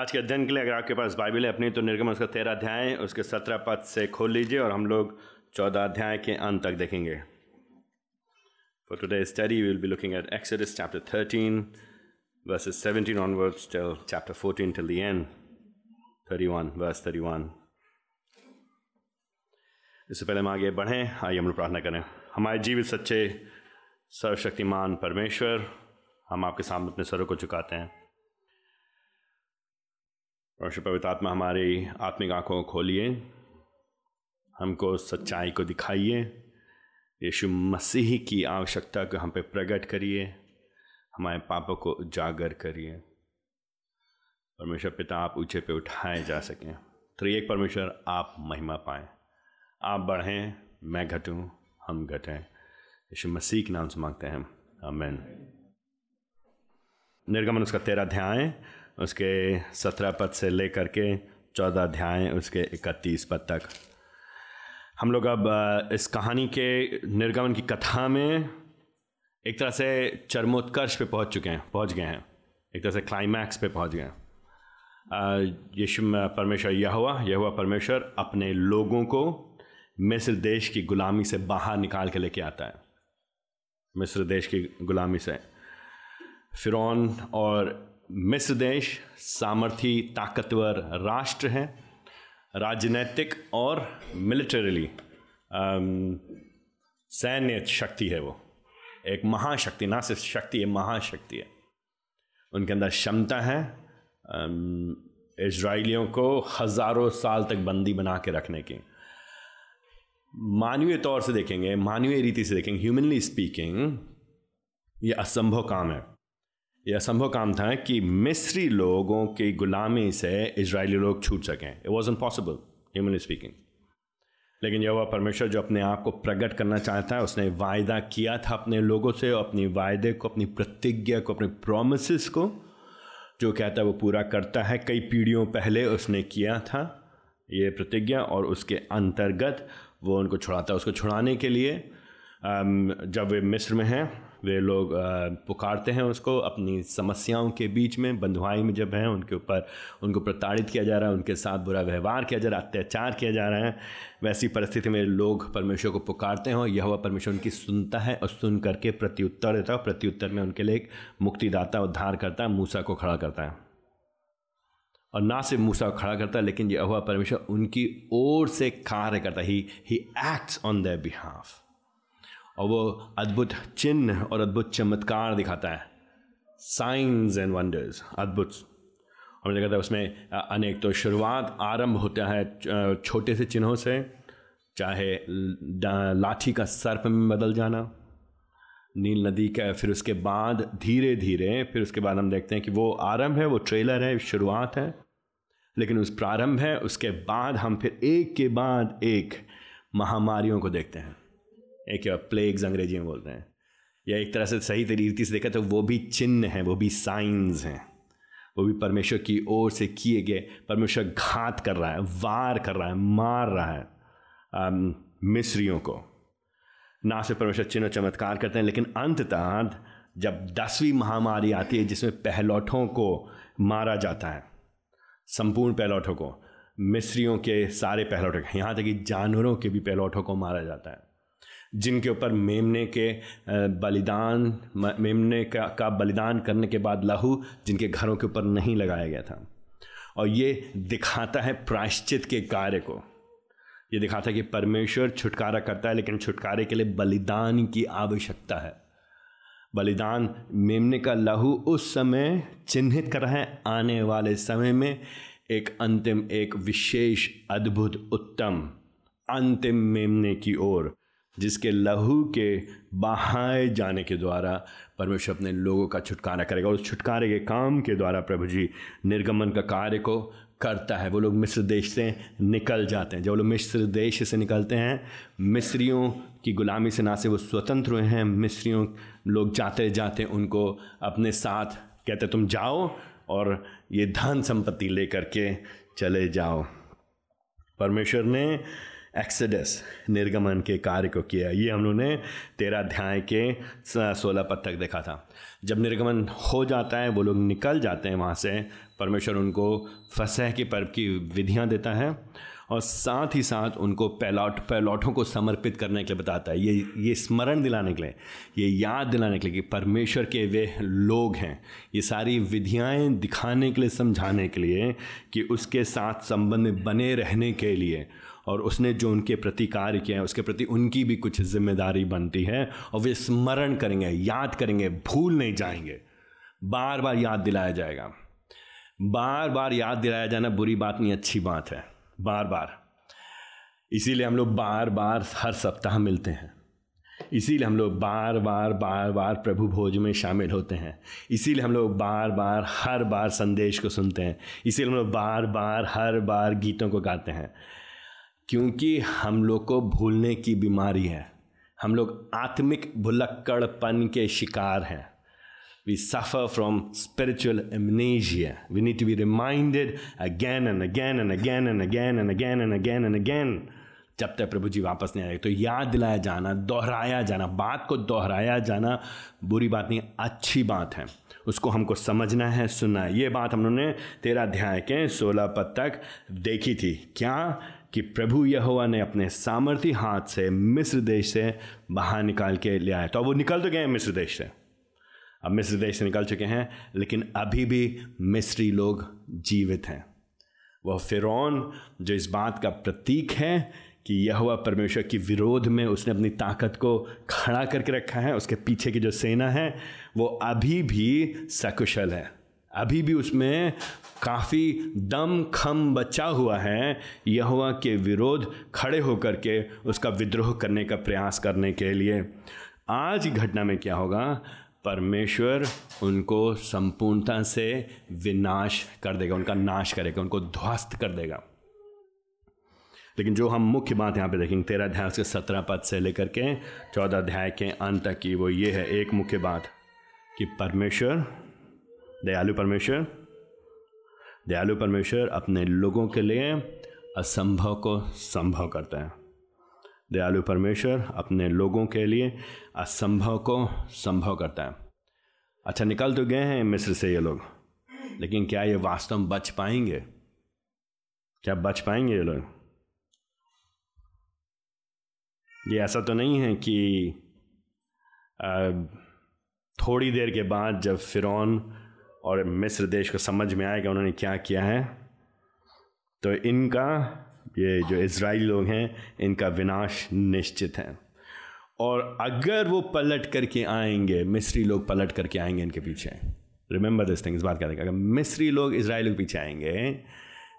आज के अध्ययन के लिए अगर आपके पास बाइबल है, अपनी तो निर्गम उसका तेरह अध्याय, उसके सत्रह पद से खोल लीजिए और हम लोग चौदह अध्याय के अंत तक देखेंगे। For today study will be looking at Exodus chapter thirteen verses 17 onwards till chapter 14 till the end. 31 verse 31 इससे पहले हम आगे बढ़ें, आइए हम लोग प्रार्थना करें। हमारे जीवित सच्चे, सर्वशक्तिमान परमेश्वर, हम आपके सामने अपने सरों को चुकाते हैं। परमेश्वर पवित्र आत्मा हमारी आत्मिक आँखों को खोलिए। हमको सच्चाई को दिखाइए। यीशु मसीह की आवश्यकता को हम पे प्रकट करिए। हमारे पापों को उजागर करिए। परमेश्वर पिता, आप ऊँचे पे उठाए जा सकें। तो एक परमेश्वर, आप महिमा पाएँ। आप बढ़ें, मैं घटूं, हम घटें। यीशु मसीह के नाम से मांगते हैं। आमेन। निर्गमन उसका तेरह अध्याय। उसके सत्रह पद से लेकर के चौदह अध्याय, उसके इकतीस पद तक। हम लोग अब इस कहानी के निर्गमन की कथा में एक तरह से चरमोत्कर्ष पे पहुँच चुके हैं, पहुँच गए हैं। एक तरह से क्लाइमैक्स पे पहुँच गए हैं। यीशु परमेश्वर यह हुआ यह हुआ परमेश्वर अपने लोगों को मिस्र देश की गुलामी से बाहर निकाल के लेके आता है। मिस्र देश की गुलामी से। फ़िरौन और मिस्र देश सामर्थी, ताकतवर राष्ट्र हैं, राजनैतिक और मिलिटरीली सैन्य शक्ति है वो। एक महाशक्ति, ना सिर्फ़ शक्ति है महाशक्ति है। उनके अंदर क्षमता है इसराइलियों को हज़ारों साल तक बंदी बना के रखने की। मानवीय तौर से देखेंगे, मानवीय रीति से देखेंगे ह्यूमनली स्पीकिंग ये असंभव काम है। यह असंभव काम था कि मिस्री लोगों की गुलामी से इसराइली लोग छूट सकें। It was impossible humanly speaking लेकिन यह परमेश्वर जो अपने आप को प्रकट करना चाहता है, उसने वायदा किया था अपने लोगों से, अपनी वायदे को, अपनी प्रतिज्ञा को, अपने प्रोमिस को, जो कहता है वो पूरा करता है। कई पीढ़ियों पहले उसने किया था ये प्रतिज्ञा और उसके अंतर्गत वो उनको छुड़ाता है। उसको छुड़ाने के लिए जब वे मिस्र में हैं वे लोग पुकारते हैं उसको, अपनी समस्याओं के बीच में, बंधुआई में जब हैं, उनके ऊपर, उनको प्रताड़ित किया जा रहा है, उनके साथ बुरा व्यवहार किया जा रहा है, अत्याचार किया जा रहा है, वैसी परिस्थिति में लोग परमेश्वर को पुकारते हैं और यह परमेश्वर उनकी सुनता है और सुन करके प्रत्युत्तर देता है प्रत्युत्तर में उनके लिए एक मुक्तिदाता उद्धार करता है मूसा को खड़ा करता है। और ना सिर्फ़ मूसा को खड़ा करता है, लेकिन यह परमेश्वर उनकी ओर से कार्य करता ही। He acts on their behalf और वो अद्भुत चिन्ह और अद्भुत चमत्कार दिखाता है। साइंस एंड वंडर्स अद्भुत। हमने देखा था उसमें अनेक तो शुरुआत आरंभ होता है छोटे से चिन्हों से, चाहे लाठी का सर्प में बदल जाना, नील नदी का, फिर उसके बाद धीरे धीरे फिर उसके बाद हम देखते हैं कि वो आरंभ है, वो ट्रेलर है, शुरुआत है, लेकिन उस प्रारंभ है, उसके बाद हम फिर एक के बाद एक महामारियों को देखते हैं। एक प्लेग्स अंग्रेज़ी में बोलते हैं। या एक तरह से सही तरीके से देखा तो वो भी चिन्ह हैं, वो भी साइंस हैं। वो भी परमेश्वर की ओर से किए गए, परमेश्वर घात कर रहा है, वार कर रहा है, मार रहा है मिस्रियों को। ना सिर्फ़ परमेश्वर चिन्ह चमत्कार करते हैं, लेकिन अंततः जब दसवीं महामारी आती है, जिसमें पहलौठों को मारा जाता है, संपूर्ण पहलौठों को, मिस्रियों के सारे पहलौठों, यहाँ तक कि जानवरों के भी पहलौठों को मारा जाता है। जिनके ऊपर मेमने के बलिदान मेमने का का बलिदान करने के बाद लहू जिनके घरों के ऊपर नहीं लगाया गया था। और ये दिखाता है प्रायश्चित के कार्य को। ये दिखाता है कि परमेश्वर छुटकारा करता है, लेकिन छुटकारे के लिए बलिदान की आवश्यकता है। बलिदान मेमने का लहू उस समय चिन्हित कर रहा है, आने वाले समय में एक अंतिम, एक विशेष, अद्भुत, उत्तम, अंतिम मेमने की ओर। जिसके लहू के बहाए जाने के द्वारा परमेश्वर अपने लोगों का छुटकारा करेगा उस छुटकारे के काम के द्वारा प्रभु जी निर्गमन का कार्य को करता है। वो लोग मिस्र देश से निकल जाते हैं। जब लोग मिस्र देश से निकलते हैं, मिस्रियों की गुलामी से ना से वो स्वतंत्र हुए हैं, मिस्रियों लोग जाते जाते उनको अपने साथ कहते तुम जाओ और ये धन संपत्ति लेकर के चले जाओ। परमेश्वर ने एक्सडस निर्गमन के कार्य को किया। ये हम लोगों ने तेरह अध्याय के सोलह पद तक देखा था। जब निर्गमन हो जाता है, वो लोग निकल जाते हैं वहाँ से। परमेश्वर उनको फसह के पर्व की विधियाँ देता है और साथ ही साथ उनको पैलौट, पैलौटों को समर्पित करने के लिए बताता है। ये ये स्मरण दिलाने के लिए, ये याद दिलाने के लिए कि परमेश्वर के वे लोग हैं। ये सारी विधियाएँ दिखाने के लिए, समझाने के लिए कि उसके साथ संबंध बने रहने के लिए और उसने जो उनके प्रति कार्य किया है, उसके प्रति उनकी भी कुछ ज़िम्मेदारी बनती है और वे स्मरण करेंगे, याद करेंगे, भूल नहीं जाएँगे। बार बार याद दिलाया जाएगा। बार बार याद दिलाया जाना बुरी बात नहीं, अच्छी बात है। बार बार इसीलिए हम लोग बार बार हर सप्ताह मिलते हैं। इसीलिए हम लोग बार बार बार बार प्रभु भोज में शामिल होते हैं। इसीलिए हम लोग बार बार हर बार संदेश को सुनते हैं। इसीलिए हम लोग बार बार हर बार गीतों को गाते हैं। क्योंकि हम लोग को भूलने की बीमारी है। हम लोग आत्मिक भुलक्कड़पन के शिकार हैं। We suffer from spiritual amnesia. We need to be reminded again and again and again and again and again and again and again. जब तक प्रभु जी वापस नहीं आए तो याद दिलाया जाना, दोहराया जाना, बात को दोहराया जाना बुरी बात नहीं, अच्छी बात है। उसको हमको समझना है, सुनना है। ये बात हम लोगों ने तेरह अध्याय के सोलह पद तक देखी थी। क्या? कि प्रभु यहोवा ने अपने सामर्थ्य हाथ से मिस्र देश से बाहर निकाल के ले आया। तो अब वो निकल तो गए हैं मिस्र देश से। अब मिस्र देश से निकल चुके हैं, लेकिन अभी भी मिस्री लोग जीवित हैं। वह फ़िरौन, जो इस बात का प्रतीक है कि यह परमेश्वर की विरोध में उसने अपनी ताकत को खड़ा करके रखा है, उसके पीछे की जो सेना है, वो अभी भी सकुशल है। अभी भी उसमें काफ़ी दम खम बचा हुआ है। यहुआ के विरोध खड़े होकर के उसका विद्रोह करने का प्रयास करने के लिए। आज घटना में क्या होगा? परमेश्वर उनको संपूर्णता से विनाश कर देगा, उनका नाश करेगा, उनको ध्वस्त कर देगा। लेकिन जो हम मुख्य बात यहाँ पे देखेंगे, तेरह अध्याय उसके सत्रह पद से लेकर के चौदह अध्याय के अंत तक की वो ये है, एक मुख्य बात कि परमेश्वर दयालु परमेश्वर दयालु परमेश्वर अपने लोगों के लिए असंभव को संभव करते हैं। दयालु परमेश्वर अपने लोगों के लिए असंभव को संभव करता है। अच्छा निकल तो गए हैं मिस्र से ये लोग, लेकिन क्या ये वास्तव में बच पाएँगे? क्या बच पाएँगे ये लोग? ये ऐसा तो नहीं है कि थोड़ी देर के बाद जब फ़िरौन और मिस्र देश को समझ में आएगा उन्होंने क्या किया है। तो इनका, ये जो इसराइली लोग हैं, इनका विनाश निश्चित है। और अगर वो पलट करके आएँगे, मिस्री लोग पलट करके आएँगे इनके पीछे। रिमेंबर दिस थिंग इस बात क्या देखें अगर मिस्री लोग इसराइल के पीछे आएँगे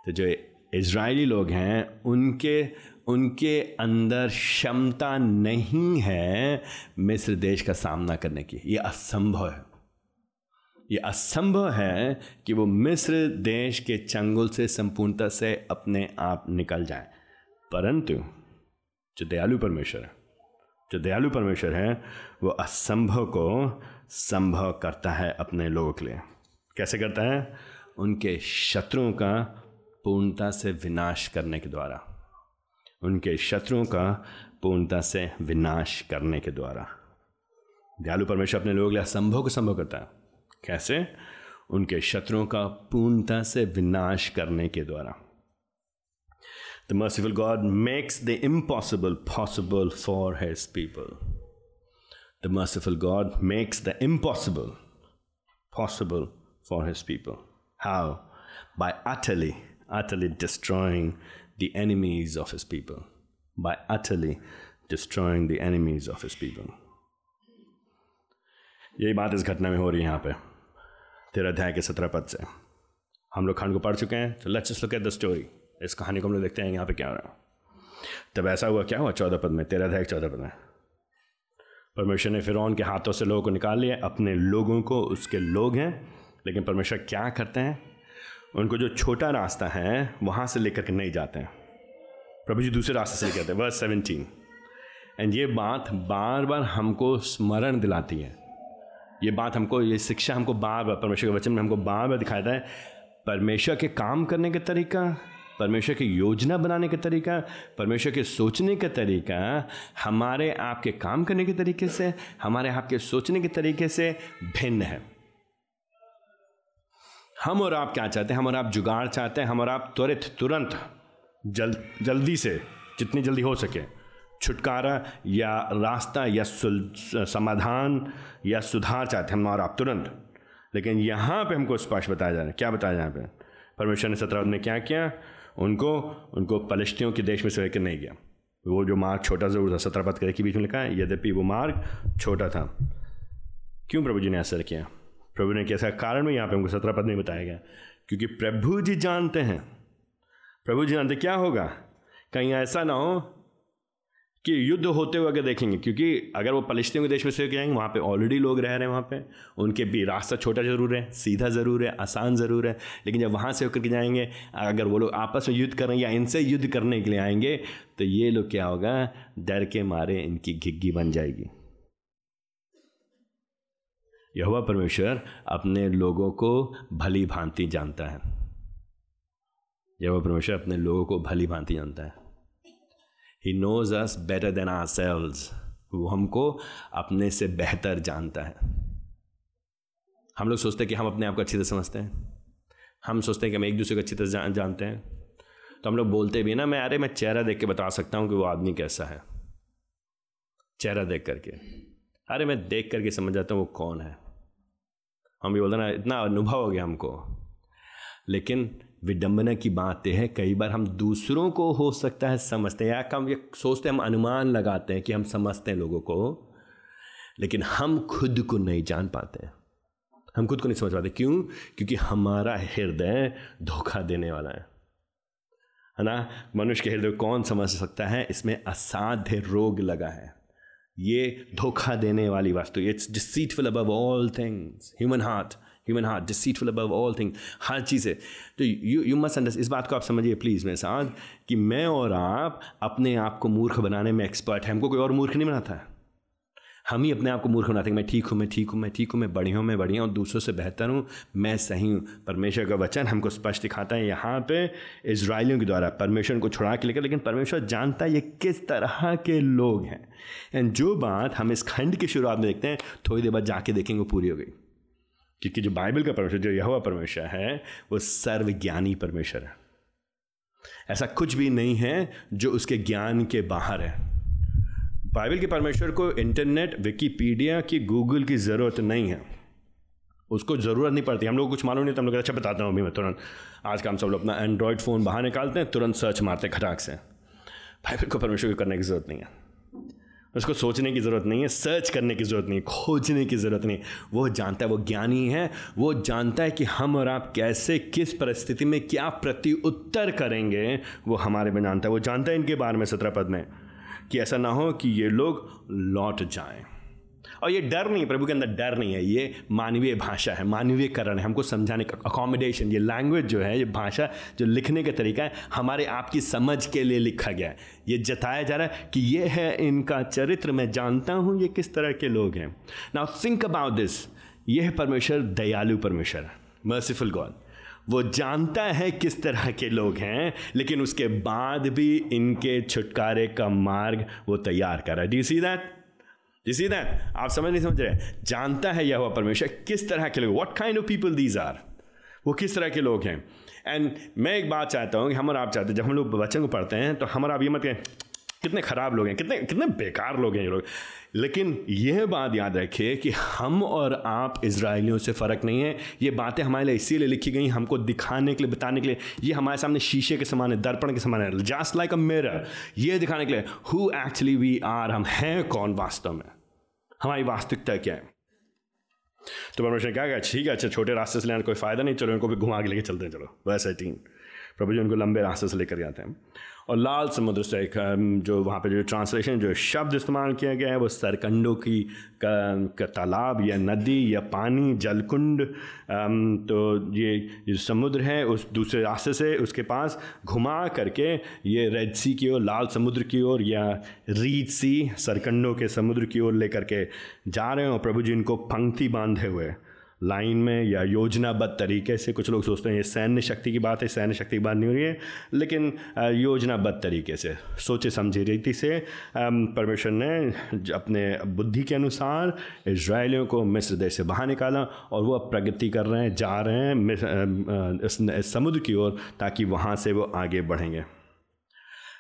तो जो इसराइली लोग हैं, उनके उनके अंदर क्षमता नहीं है मिस्र देश का सामना करने की। ये असंभव है। ये असंभव है कि वो मिस्र देश के चंगुल से संपूर्णता से अपने आप निकल जाए। परंतु जो दयालु परमेश्वर है, जो दयालु परमेश्वर है, वो असंभव को संभव करता है अपने लोगों के लिए। कैसे करता है? उनके शत्रुओं का पूर्णता से विनाश करने के द्वारा। उनके शत्रुओं का पूर्णता से विनाश करने के द्वारा। दयालु परमेश्वर अपने लोगों के लिए असंभव को संभव करता है। कैसे? उनके शत्रुओं का पूर्णता से विनाश करने के द्वारा। The merciful God makes the impossible possible for his people the merciful God makes the impossible possible for his people how by utterly utterly destroying the enemies of his people. By utterly destroying the enemies of his people. यही बात इस घटना में हो रही है यहाँ पे। तेरह अध्याय के सत्रह पद से। हम लोग खंड को पढ़ चुके हैं तो let's just look at the story इस कहानी को हम लोग देखते हैं, यहाँ पे क्या हो रहा है। तब ऐसा हुआ, क्या हुआ चौदह पद में? तेरह अध्याय चौदह पद में। परमेश्वर ने फिर के हाथों से लोगों को निकाल लिया, अपने लोगों को, उसके लोग हैं, लेकिन परमेश्वर क्या करते हैं? उनको जो छोटा रास्ता है, वहाँ से लेकर के नहीं जाते हैं। प्रभु जी दूसरे रास्ते से लेकर आते हैं वर्स सेवनटीन एंड ये बात बार बार हमको स्मरण दिलाती है। ये बात हमको, ये शिक्षा हमको बार बार परमेश्वर के वचन में हमको बार बार दिखाता है। परमेश्वर के काम करने का तरीका, परमेश्वर की योजना बनाने का तरीका, परमेश्वर के सोचने का तरीका, हमारे आपके काम करने के तरीके से, हमारे आपके सोचने के तरीके से भिन्न है। हम और आप क्या चाहते हैं? हम और आप जुगाड़ चाहते हैं? हम और आप त्वरित, तुरंत, जल, जल्दी से, जितनी जल्दी हो सके। छुटकारा या रास्ता या समाधान या सुधार चाहते हैं हम और आप तुरंत। लेकिन यहाँ पे हमको स्पष्ट बताया जा रहा है। क्या बताया यहाँ पे परमेश्वर ने सत्रह में क्या किया? उनको उनको पलिश्तियों के देश में से लेकर नहीं गया। वो जो मार्ग छोटा ज़रूर था, सत्रह पद के बीच में लिखा है, यद्यपि वो मार्ग छोटा था। क्यों प्रभु जी ने असर किया? प्रभु ने कैसा कारण में यहाँ पे हमको सत्रह पद नहीं बताया गया। क्योंकि प्रभु जी जानते हैं। प्रभु जी जानते क्या होगा? कहीं ऐसा ना हो कि युद्ध होते हुए अगर देखेंगे, क्योंकि अगर वो फलिस्तीन के देश में से जाएँगे वहाँ पे ऑलरेडी लोग रह रहे हैं वहाँ पे। उनके भी रास्ता छोटा ज़रूर है, सीधा ज़रूर है, आसान ज़रूर है, लेकिन जब वहाँ से होकर के जाएँगे, अगर वो लोग आपस में युद्ध कर या इनसे युद्ध करने के लिए आएँगे तो ये लोग क्या होगा, डर के मारे इनकी घिग्गी बन जाएगी। यह परमेश्वर अपने लोगों को भली भांति जानता है। यह परमेश्वर अपने लोगों को भली भांति जानता है। He knows us better than ourselves वो हमको अपने से बेहतर जानता है। हम लोग सोचते हैं कि हम अपने आप को अच्छी तरह समझते हैं। हम सोचते हैं कि हम एक दूसरे को अच्छी तरह जान, जानते हैं। तो हम लोग बोलते भी ना मैं अरे मैं चेहरा देख के बता सकता हूँ कि वो आदमी कैसा है। चेहरा देख करके। अरे मैं देख करके समझ जाता हूँ वो कौन है। हम भी बोलते ना इतना अनुभव हो गया हमको। लेकिन विडंबना की बात है। कई बार हम दूसरों को हो सकता है समझते हैं या कम ये सोचते हैं, हम अनुमान लगाते हैं कि हम समझते हैं लोगों को, लेकिन हम खुद को नहीं जान पाते हम खुद को नहीं समझ पाते। क्यों? क्योंकि हमारा हृदय धोखा देने वाला है। है ना? मनुष्य के हृदय कौन समझ सकता है? इसमें असाध्य रोग लगा है। ये धोखा देने वाली vastu it's deceitful above all things human heart human heart deceitful above all thing हर चीज़। है तो यू यू मस्ट अंडर इस बात को आप समझिए प्लीज़ मेरे साथ, कि मैं और आप अपने आप को मूर्ख बनाने में एक्सपर्ट है। हमको कोई और मूर्ख नहीं बनाता है। हम ही अपने आप को मूर्ख बनाते हैं मैं ठीक हूँ, मैं ठीक हूँ, मैं ठीक हूँ, मैं बढ़िया हूँ, मैं बढ़िया हूँ, दूसरों से बेहतर हूँ, मैं सही हूँ। परमेश्वर का वचन हमको स्पष्ट दिखाता है यहाँ पे इसराइलियों के द्वारा। परमेश्वर को छुड़ा के लेकर, लेकिन परमेश्वर जानता है ये किस तरह के लोग हैं। एंड जो बात हम इस खंड की शुरुआत में देखते हैं, थोड़ी देर बाद जाके देखेंगे पूरी हो गई। क्योंकि जो बाइबल का परमेश्वर, जो यह परमेश्वर है, वो सर्वज्ञानी परमेश्वर है। ऐसा कुछ भी नहीं है जो उसके ज्ञान के बाहर है। बाइबल के परमेश्वर को इंटरनेट, विकीपीडिया की, गूगल की ज़रूरत नहीं है। उसको ज़रूरत नहीं पड़ती। हम लोग कुछ मालूम नहीं तो हम लोग अच्छा बताता हूँ अभी मैं तुरंत। आज का हम सब लोग अपना एंड्रॉयड फ़ोन बाहर निकालते हैं, तुरंत सर्च मारते हैं, खटाक से। बाइबल को परमेश्वर को करने की ज़रूरत नहीं है। उसको सोचने की ज़रूरत नहीं है सर्च करने की ज़रूरत नहीं खोजने की ज़रूरत नहीं वो जानता है, वो ज्ञानी है, वो जानता है कि हम और आप कैसे, किस परिस्थिति में क्या प्रति उत्तर करेंगे, वो हमारे में जानता है। वो जानता है इनके बारे में सत्रह पद में, कि ऐसा ना हो कि ये लोग लौट जाएँ। और ये डर नहीं प्रभु के अंदर डर नहीं है, ये मानवीय भाषा है, मानवीयकरण है, हमको समझाने का अकोमोडेशन ये लैंग्वेज जो है, ये भाषा जो लिखने का तरीका है, हमारे आपकी समझ के लिए लिखा गया है। ये जताया जा रहा है कि ये है इनका चरित्र, मैं जानता हूँ ये किस तरह के लोग हैं। नाउ थिंक अबाउट दिस ये है परमेश्वर दयालु परमेश्वर मर्सीफुल गॉड वो जानता है किस तरह के लोग हैं, लेकिन उसके बाद भी इनके छुटकारे का मार्ग वो तैयार कर रहा है। D see that you see that? आप समझ नहीं समझ रहे? जानता है यह हुआ परमेश्वर किस तरह के लोग what kind of people these are वो किस तरह के लोग हैं। एंड मैं एक बात चाहता हूँ कि हम और आप चाहते हैं, जब हम लोग बच्चों को पढ़ते हैं तो हम और आप ये मत कहें, कितने ख़राब लोग हैं, कितने कितने बेकार लोग हैं ये लोग। लेकिन यह बात याद रखिए कि हम और आप इसराइलियों से फ़र्क नहीं है। ये बातें हमारे लिए इसीलिए लिखी गई हमको दिखाने के लिए, बताने के लिए। ये हमारे सामने शीशे के समान है, दर्पण के समान है जस्ट लाइक अ मिरर ये दिखाने के लिए हु एक्चुअली वी आर हम हैं कौन वास्तव में? हमारी वास्तविकता क्या है? तो परमेश्वर क्या कहा, ठीक है अच्छा छोटे रास्ते से लेना कोई फ़ायदा नहीं, चलो इनको भी घुमा के लेके चलते हैं, चलो। वैसे टीम प्रभु जी उनको लंबे रास्ते से लेकर जाते हैं। और लाल समुद्र से एक जो वहाँ पे जो ट्रांसलेशन जो शब्द इस्तेमाल किया गया है वो सरकंडों की का, तालाब या नदी या पानी जलकुंड तो ये समुद्र है उस दूसरे रास्ते से उसके पास घुमा करके ये रेड सी की ओर लाल समुद्र की ओर या रीड सी सरकंडों के समुद्र की ओर लेकर के जा रहे हैं और प्रभु जी इनको पंक्ति बांधे हुए लाइन में या योजनाबद्ध तरीके से कुछ लोग सोचते हैं ये सैन्य शक्ति की बात है सैन्य शक्ति की बात नहीं हो रही है लेकिन योजनाबद्ध तरीके से सोचे समझे रीति से परमेश्वर ने अपने बुद्धि के अनुसार इसराइलियों को मिस्र देश से बाहर निकाला और वो अब प्रगति कर रहे हैं जा रहे हैं इस समुद्र की ओर ताकि वहाँ से वो आगे बढ़ेंगे।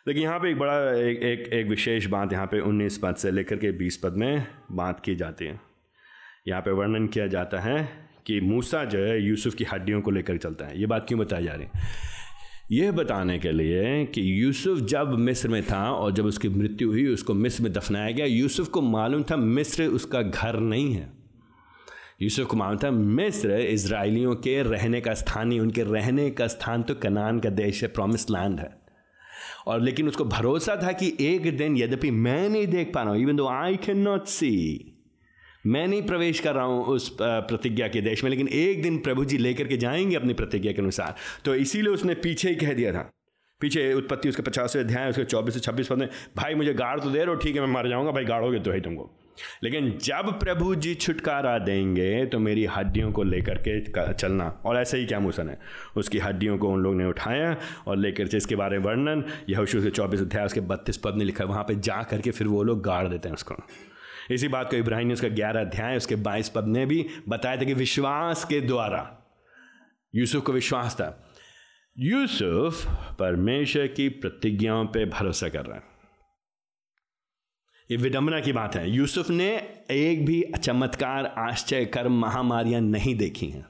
लेकिन यहाँ पे एक बड़ा एक एक, एक विशेष बात यहाँ पे उन्नीस पद से लेकर के बीस पद में बात की जाती है। यहाँ पे वर्णन किया जाता है कि मूसा जो है यूसुफ की हड्डियों को लेकर चलता है। ये बात क्यों बताई जा रही है? यह बताने के लिए कि यूसुफ जब मिस्र में था और जब उसकी मृत्यु हुई, उसको मिस्र में दफनाया गया, यूसुफ को मालूम था मिस्र उसका घर नहीं है। यूसुफ को मालूम था मिस्र इसराइलियों के रहने का स्थान ही उनके रहने का स्थान तो कनान का देश है प्रॉमिस लैंड है। और लेकिन उसको भरोसा था कि एक दिन यद्यपि मैं नहीं देख पा रहा हूँ even though I can not सी मैं नहीं प्रवेश कर रहा हूँ उस प्रतिज्ञा के देश में, लेकिन एक दिन प्रभु जी लेकर के जाएँगे अपनी प्रतिज्ञा के अनुसार। तो इसीलिए उसने पीछे ही कह दिया था। पीछे उत्पत्ति उसके पचासवें अध्याय, उसके चौबीस से छब्बीस पद में भाई मुझे गाड़ तो दे रहो ठीक है, मैं मर जाऊँगा, भाई गाड़ोगे तो ही तुमको। लेकिन जब प्रभु जी छुटकारा देंगे तो मेरी हड्डियों को लेकर के चलना। और ऐसे ही क्या मूसन है उसकी हड्डियों को उन लोग ने उठाया और लेकर के इसके बारे में वर्णन यह के चौबीस अध्याय, उसके बत्तीस पद ने लिखा वहाँ पर जा करके फिर वो लोग गाड़ देते हैं उसको। इसी बात को इब्राहिम ने उसका ग्यारह अध्याय, उसके बाईस पद ने भी बताया था कि विश्वास के द्वारा, यूसुफ को विश्वास था। यूसुफ परमेश्वर की प्रतिज्ञाओं पे भरोसा कर रहा है। ये विडंबना की बात है। यूसुफ ने एक भी चमत्कार, आश्चर्य कर्म महामारियाँ नहीं देखी हैं।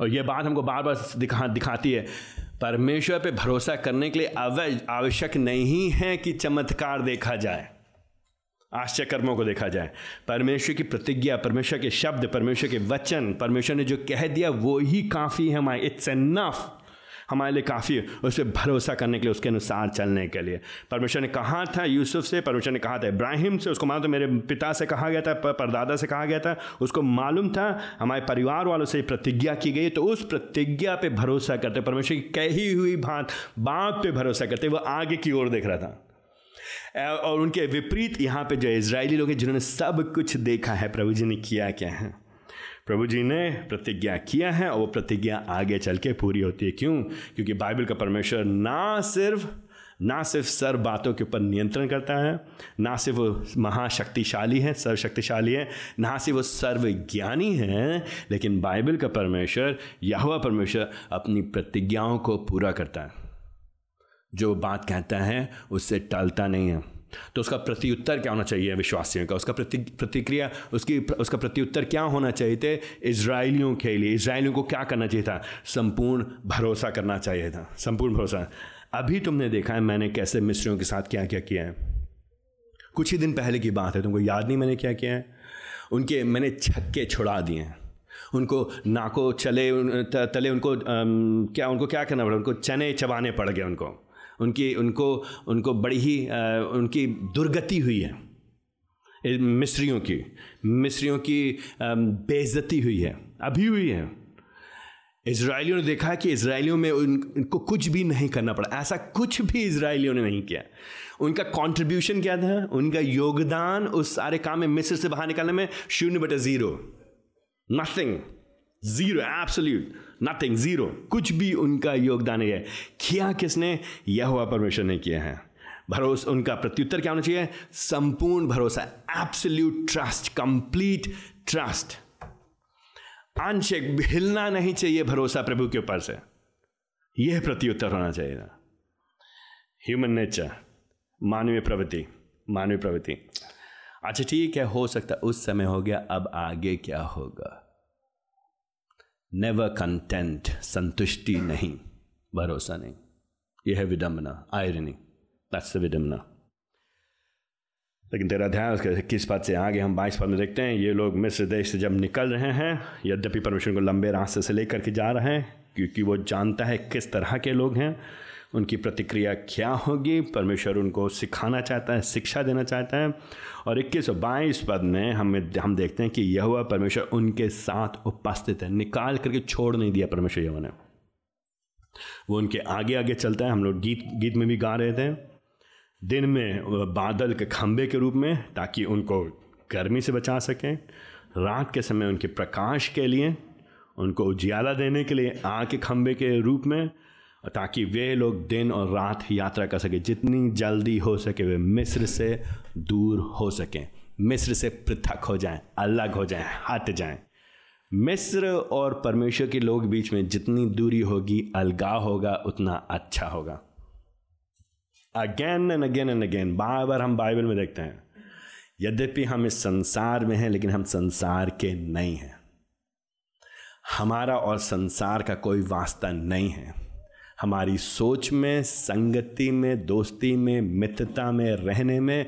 और यह बात हमको बार बार दिखा, दिखाती है। परमेश्वर पे भरोसा करने के लिए आवश्यक नहीं है कि चमत्कार देखा जाए। आश्चर्य कर्मों को देखा जाए। परमेश्वर की प्रतिज्ञा, परमेश्वर के शब्द, परमेश्वर के वचन, परमेश्वर ने जो कह दिया, वो ही काफ़ी है हमारे। इट्स एनफ हमारे लिए काफ़ी है। उस पर भरोसा करने के लिए, उसके अनुसार चलने के लिए। परमेश्वर ने कहा था यूसुफ से, परमेश्वर ने कहा था इब्राहिम से, उसको मालूम था, मेरे पिता से कहा गया था परदादा से कहा गया था। उसको मालूम था, हमारे परिवार वालों से प्रतिज्ञा की गई तो उस प्रतिज्ञा पे भरोसा करते, परमेश्वर की कही हुई बात बात पे भरोसा करते, वो आगे की ओर देख रहा था। और उनके विपरीत यहाँ पे जो इसराइली लोग हैं, जिन्होंने सब कुछ देखा है, प्रभु जी ने किया क्या है? प्रभु जी ने प्रतिज्ञा किया है और वो प्रतिज्ञा आगे चल के पूरी होती है। क्यों? क्योंकि बाइबल का परमेश्वर ना सिर्फ़ ना सिर्फ़ सर्व बातों के ऊपर नियंत्रण करता है, ना सिर्फ़ वो महाशक्तिशाली है, सर्वशक्तिशाली है, ना सिर्फ़ वो सर्वज्ञानी है, लेकिन बाइबल का परमेश्वर यह परमेश्वर अपनी प्रतिज्ञाओं को पूरा करता है। जो बात कहता है, उससे टलता नहीं है। तो उसका प्रत्युत्तर क्या होना चाहिए विश्वासियों का? उसका प्रति, प्रतिक्रिया, उसकी, उसका प्रत्युत्तर क्या होना चाहिए थे? इसराइलियों के लिए। इसराइलियों को क्या करना चाहिए था? संपूर्ण भरोसा करना चाहिए था। संपूर्ण भरोसा। अभी तुमने देखा है मैंने कैसे मिस्रियों के साथ क्या क्या किया है। कुछ ही दिन पहले की बात है, तुमको याद नहीं मैंने क्या किया है? उनके, मैंने छक्के छुड़ा दिए हैं। उनको नाको चले तले उनको क्या उनको क्या करना पड़ा? उनको चने चबाने पड़ गए उनको। उनकी, उनको उनको बड़ी ही उनकी दुर्गति हुई है। मिस्रियों की मिस्रियों की बेइज्जती हुई है, अभी हुई है। इसराइलियों ने देखा कि इसराइलियों में उनको कुछ भी नहीं करना पड़ा, ऐसा कुछ भी इसराइलियों ने नहीं किया। उनका कंट्रीब्यूशन क्या था? उनका योगदान उस सारे काम में मिस्र से बाहर निकालने में शून्य बटे zero. Nothing zero absolute nothing zero कुछ भी उनका योगदान नहीं है। किया किसने? यह हुआ परमेश्वर ने किया है। भरोसा उनका प्रत्युत्तर क्या होना चाहिए? संपूर्ण भरोसा। एब्सोल्यूट ट्रस्ट कंप्लीट ट्रस्ट आंशिक हिलना नहीं चाहिए भरोसा प्रभु के ऊपर से। यह प्रत्युत्तर होना चाहिए। ह्यूमन नेचर मानवीय प्रवृत्ति मानवीय प्रवृत्ति। अच्छा ठीक है, हो सकता, उस समय हो गया, अब आगे क्या होगा? नेवर कंटेंट संतुष्टि नहीं भरोसा नहीं यह है विडम्बना आयरनी दैट्स द विडम्बना लेकिन तेरा ध्यान उसके किस पद से आगे हम बाईस पद में देखते हैं ये लोग मिस्र देश से जब निकल रहे हैं यद्यपि परमेश्वर को लंबे रास्ते से लेकर के जा रहे हैं क्योंकि वो जानता है किस तरह के लोग हैं उनकी प्रतिक्रिया क्या होगी? परमेश्वर उनको सिखाना चाहता है, शिक्षा देना चाहता है। और इक्कीस सौ बाईस पद में हमें, हम देखते हैं कि यह हुआ परमेश्वर उनके साथ उपस्थित है। निकाल करके छोड़ नहीं दिया परमेश्वर यह ने। वो उनके आगे आगे चलता है। हम लोग गीत गीत में भी गा रहे थे। दिन में बादल के खंबे के रूप में, ताकि उनको गर्मी से बचा सकें। रात के समय उनके प्रकाश के लिए, उनको उजियाला देने के लिए आग के खंबे के रूप में ताकि वे लोग दिन और रात यात्रा कर सके। जितनी जल्दी हो सके वे मिस्र से दूर हो सकें। मिस्र से पृथक हो जाएँ, अलग हो जाएँ, हट जाएँ। मिस्र और परमेश्वर के लोग बीच में जितनी दूरी होगी, अलगाव होगा, उतना अच्छा होगा। Again and again and again बार बार हम बाइबल में देखते हैं। यद्यपि हम इस संसार में हैं, लेकिन हम संसार के नहीं हैं। हमारा और संसार का कोई वास्ता नहीं है। हमारी सोच में संगति में दोस्ती में मित्रता में रहने में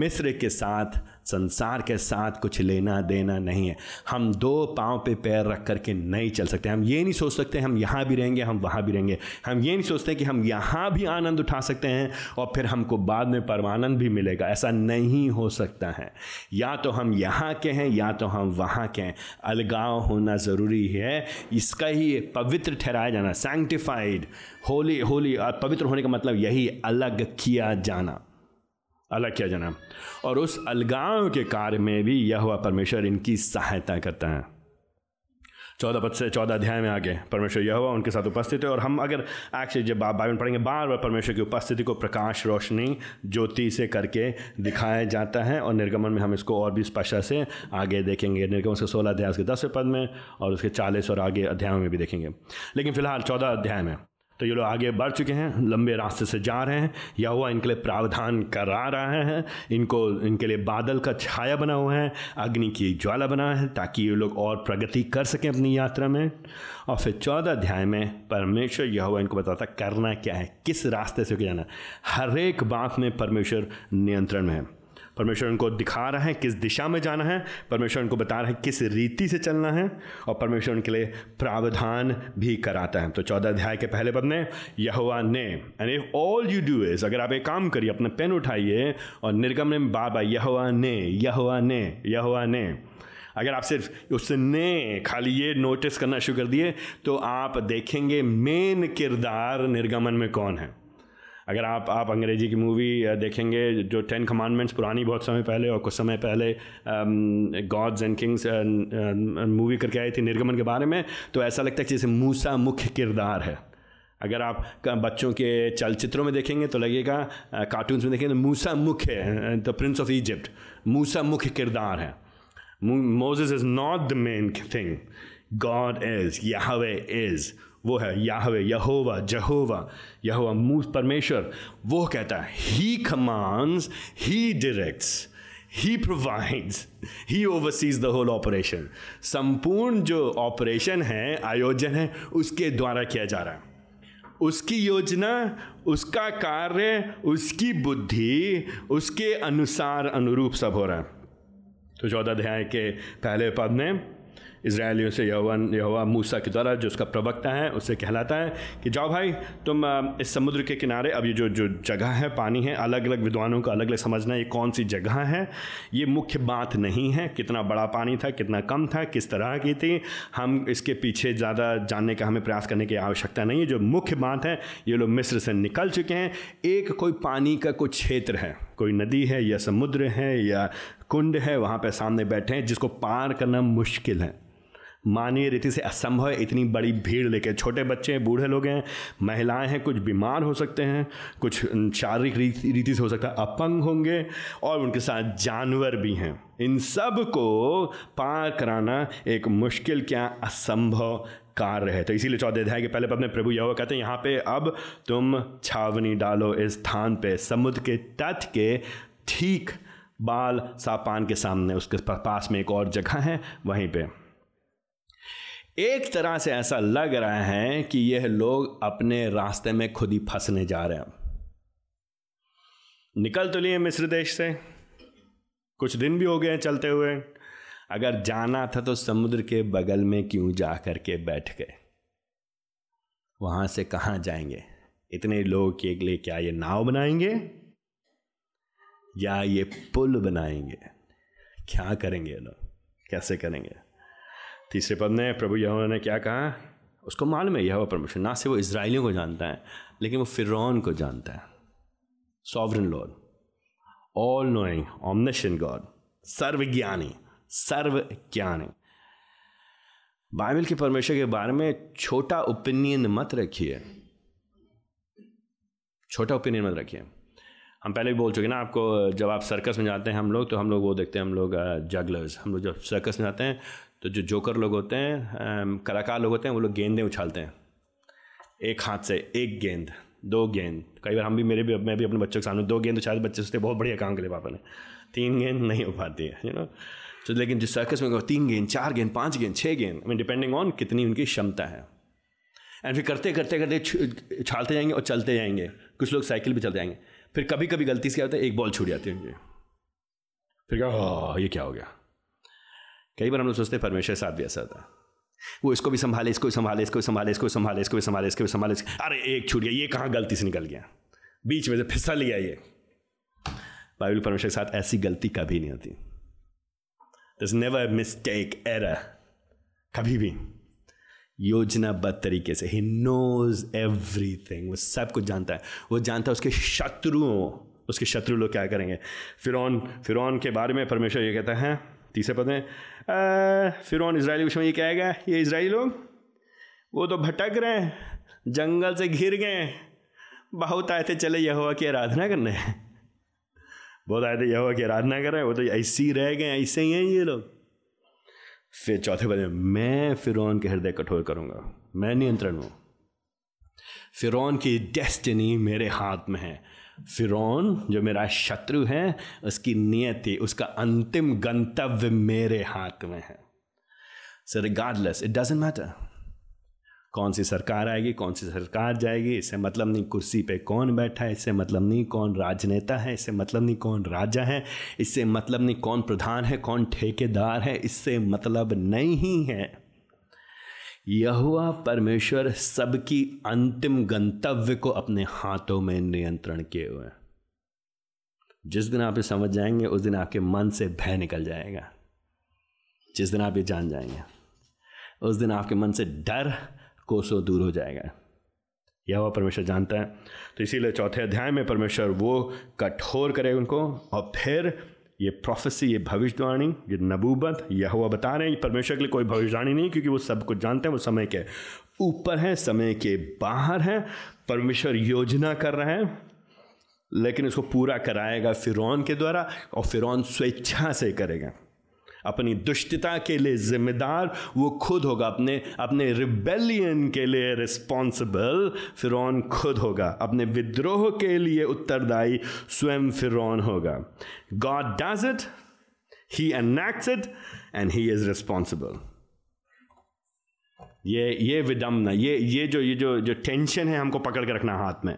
मिस्र के साथ संसार के साथ कुछ लेना देना नहीं है। हम दो पाँव पे पैर रख करके नहीं चल सकते। हम ये नहीं सोच सकते हम यहाँ भी रहेंगे, हम वहाँ भी रहेंगे। हम ये नहीं सोचते कि हम यहाँ भी आनंद उठा सकते हैं और फिर हमको बाद में परमानंद भी मिलेगा। ऐसा नहीं हो सकता है। या तो हम यहाँ के हैं, या तो हम वहाँ के हैं। अलगाव होना ज़रूरी है। इसका ही पवित्र ठहराया जाना सैंक्टिफाइड होली होली पवित्र होने का मतलब यही, अलग किया जाना। अलग किया जाना। और उस अलगाव के कार्य में भी यह हुआ परमेश्वर इनकी सहायता करता है। चौदह पद से चौदह अध्याय में आगे, परमेश्वर यह हुआ उनके साथ उपस्थित है और हम अगर एक्चुअली जब बाइबल पढ़ेंगे बार बार परमेश्वर की उपस्थिति को प्रकाश, रोशनी, ज्योति से करके दिखाया जाता है और निर्गमन में हम इसको और भी स्पष्ट से आगे देखेंगे। निर्गमन से सोलह अध्याय के दसवें पद में और उसके चालीस और आगे अध्यायों में भी देखेंगे। लेकिन फ़िलहाल चौदह अध्याय में तो ये लोग आगे बढ़ चुके हैं, लंबे रास्ते से जा रहे हैं, या हुआ इनके लिए प्रावधान करा रहा है, इनको, इनके लिए बादल का छाया बना हुआ है, अग्नि की ज्वाला बना है, ताकि ये लोग और प्रगति कर सकें अपनी यात्रा में। और फिर चौदह अध्याय में परमेश्वर यह हुआ इनको बताता करना क्या है, किस रास्ते से जाना हर एक बात में परमेश्वर नियंत्रण में है। परमेश्वर उनको दिखा रहा है, किस दिशा में जाना है, परमेश्वर उनको बता रहा है किस रीति से चलना है, और परमेश्वर उनके लिए प्रावधान भी कराता है। तो चौदह अध्याय के पहले पद में यहुआ ने and if all you do is अगर आप एक काम करिए, अपना पेन उठाइए, और निर्गम में बाबा यहुआ ने यहुआ ने यहुआ ने, अगर आप सिर्फ़ उसने खाली ये नोटिस करना शुरू कर दिए तो आप देखेंगे मेन किरदार निर्गमन में कौन है। अगर आप आप अंग्रेज़ी की मूवी देखेंगे, जो टेन कमांडमेंट्स पुरानी बहुत समय पहले और कुछ समय पहले गॉड्स एंड किंग्स मूवी करके आई थी निर्गमन के बारे में तो ऐसा लगता है कि जैसे मूसा मुख्य किरदार है। अगर आप बच्चों के चलचित्रों में देखेंगे तो लगेगा कार्टून्स में देखेंगे तो मूसा मुख्य है द प्रिंस ऑफ़ इजिप्ट मूसा मुख्य किरदार है। Moses is not the main thing God is Yahweh is वो है याहवे, यहोवा, जहोवा, यहोवा मूस परमेश्वर। वो कहता है he commands he directs he provides he oversees the whole operation संपूर्ण जो ऑपरेशन है, आयोजन है, उसके द्वारा किया जा रहा है। उसकी योजना, उसका कार्य, उसकी बुद्धि, उसके अनुसार, अनुरूप सब हो रहा है। तो चौदह अध्याय के पहले पद में इसराइलियों से यहोवन, यहोवा मूसा के द्वारा जो उसका प्रवक्ता है उससे कहलाता है कि, जाओ भाई, तुम इस समुद्र के किनारे, अब ये जो जो जगह है, पानी है अलग अलग विद्वानों का अलग अलग समझना, ये कौन सी जगह है? ये मुख्य बात नहीं है, कितना बड़ा पानी था, कितना कम था, किस तरह की थी? हम इसके पीछे ज़्यादा जानने का, हमें प्रयास करने की आवश्यकता नहीं है। जो मुख्य बात है, ये लोग मिस्र से निकल चुके हैं। एक कोई पानी का कोई क्षेत्र है, कोई नदी है, या समुद्र है, या कुंड है, वहाँ पर सामने बैठे हैं, जिसको पार करना मुश्किल है। मानवीय रीति से असंभव इतनी बड़ी भीड़ लेके। छोटे बच्चे हैं बूढ़े लोग हैं, महिलाएँ हैं, कुछ बीमार हो सकते हैं, कुछ शारीरिक रीति से हो सकता है, अपंग होंगे और उनके साथ जानवर भी हैं। इन सबको पार कराना एक मुश्किल क्या असंभव कार्य है। तो इसीलिए चौदह अध्याय के पहले में प्रभु यहोवा कहते हैं, यहाँ पे अब तुम छावनी डालो इस स्थान पे, समुद्र के तट के ठीक बाल सापान के सामने, उसके पास में एक और जगह है, वहीं पे। एक तरह से ऐसा लग रहा है कि यह लोग अपने रास्ते में खुद ही फंसने जा रहे हैं। निकल तो लिए मिस्र देश से। कुछ दिन भी हो गए चलते हुए। अगर जाना था तो समुद्र के बगल में क्यों जा करके बैठ गए? वहाँ से कहाँ जाएँगे? इतने लोग के लिए क्या ये नाव बनाएँगे? या ये पुल बनाएँगे? क्या करेंगे लोग? कैसे करेंगे? तीसरे पद में प्रभु यहोवा ने क्या कहा? उसको मालूम है यह परमेश्वर ना सिर्फ़ वो इसराइलियों को जानता है, लेकिन वो फिरौन को जानता है। Sovereign Lord all knowing omniscient God सर्वज्ञानी। सर्व ज्ञानी बाइबल के परमेश्वर के बारे में छोटा ओपिनियन मत रखिए। छोटा ओपिनियन मत रखिए। हम पहले भी बोल चुके ना, आपको जब आप सर्कस में जाते हैं हम लोग तो हम लोग वो देखते हैं, हम लोग जगलर्स हम लोग जब सर्कस में जाते हैं तो जो जोकर लोग होते हैं कलाकार लोग होते हैं, वो लोग गेंदें उछालते हैं। एक हाथ से, एक गेंद, दो गेंद। कई बार हम भी, मेरे भी, मैं भी अपने बच्चों के सामने दो गेंद उछाल, बच्चे सोचते बहुत बढ़िया काम करे पापा ने। तीन गेंद नहीं हो पाती है यू नो तो लेकिन जिस सर्कस में तीन गेंद, चार गेंद, पाँच गेंद छः गेंद आई मीन डिपेंडिंग ऑन कितनी उनकी क्षमता है। एंड फिर करते करते करते छालते जाएँगे और चलते जाएँगे। कुछ लोग साइकिल भी चलते जाएँगे। फिर कभी कभी गलती से क्या होता है, एक बॉल छूट जाती है उनकी। फिर क्या ये क्या हो गया? कई बार हम लोग सोचते हैं, परमेश्वर साथ भी ऐसा होता है। वो इसको भी संभाले, इसको भी संभाले, इसको भी संभाले, इसको भी संभाले, इसको भी संभाले, इसको भी संभाले अरे, एक छूट गया, ये कहाँ गलती से निकल गया? बीच में से फिसल गया ये। बाइबल परमेश्वर के साथ ऐसी गलती कभी नहीं होती। दिस नेवर मिस्टेक एरर कभी भी। योजनाबद्ध तरीके से। ही नोज़ एवरी थिंग वो सब कुछ जानता है। वो जानता है उसके शत्रुओं उसके शत्रु लोग क्या करेंगे? फिर फिर के बारे में परमेश्वर ये कहता है, तीसरे पद में फिर इसराइली विषय में ये कहेगा ये इसराइली लोग, वो तो भटक रहे हैं, जंगल से घिर गए बहुत आए थे, चले यहोवा की आराधना करने। बहुत आए थे, यहोवा की आराधना कर रहे हैं, वो तो ऐसे ही रह गए ऐसे ही हैं ये लोग। फिर चौथे पद में, मैं फिर के हृदय कठोर करूँगा, मैं नियंत्रण हूँ। फिर की डेस्टिनी मेरे हाथ में है फिर जो मेरा शत्रु है, उसकी नियति, उसका अंतिम गंतव्य मेरे हाथ में है। Sir regardless it doesn't matter कौन सी सरकार आएगी, कौन सी सरकार जाएगी, इससे मतलब नहीं कुर्सी पे कौन बैठा है, इससे मतलब नहीं कौन राजनेता है, इससे मतलब नहीं कौन राजा है, इससे मतलब नहीं कौन प्रधान है, कौन ठेकेदार है, इससे मतलब नहीं है। यहुआ परमेश्वर सबकी अंतिम गंतव्य को अपने हाथों में नियंत्रण किए हुए हैं। जिस दिन आप ये समझ जाएँगे, उस दिन आपके मन से भय निकल जाएगा। जिस दिन आप ये जान जाएँगे, उस दिन आपके मन से डर कोसों दूर हो जाएगा। यह वह परमेश्वर जानता है। तो इसीलिए चौथे अध्याय में परमेश्वर वो कठोर करेगा उनको और फिर ये प्रोफेसी ये भविष्यवाणी, ये नबूबत यह हुआ बता रहे हैं परमेश्वर के लिए कोई भविष्यवाणी नहीं, क्योंकि वो सब कुछ जानते हैं, वो समय के ऊपर है, समय के बाहर है। परमेश्वर योजना कर रहे हैं, लेकिन इसको पूरा कराएगा फिरौन के द्वारा और फिरौन स्वेच्छा से करेगा। अपनी दुष्टता के लिए जिम्मेदार, वो खुद होगा अपने अपने रिबेलियन के लिए रिस्पॉन्सिबल फिर खुद होगा। अपने विद्रोह के लिए उत्तरदायी स्वयं फिर होगा। God does it he enacts it and he is responsible ये ये विडम्बना ये ये जो ये जो जो टेंशन है हमको पकड़ के रखना हाथ में।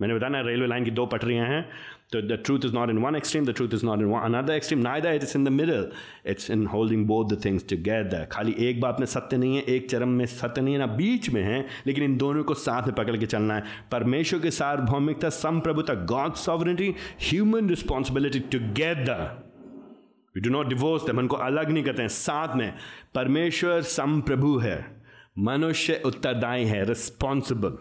मैंने बताया ना रेलवे लाइन की दो पटरियाँ हैं तो the truth is not in one extreme the truth is not in another extreme neither it is in the middle it's in holding both the things together खाली एक बात में सत्य नहीं है, एक चरम में सत्य नहीं है, ना बीच में है, लेकिन इन दोनों को साथ में पकड़ के चलना है। परमेश्वर के सार्वभौमिकता, संप्रभुता God sovereignty human responsibility together we do not divorce them उनको अलग नहीं करते हैं, साथ में। परमेश्वर संप्रभु है, मनुष्य उत्तरदायी है रिस्पॉन्सिबल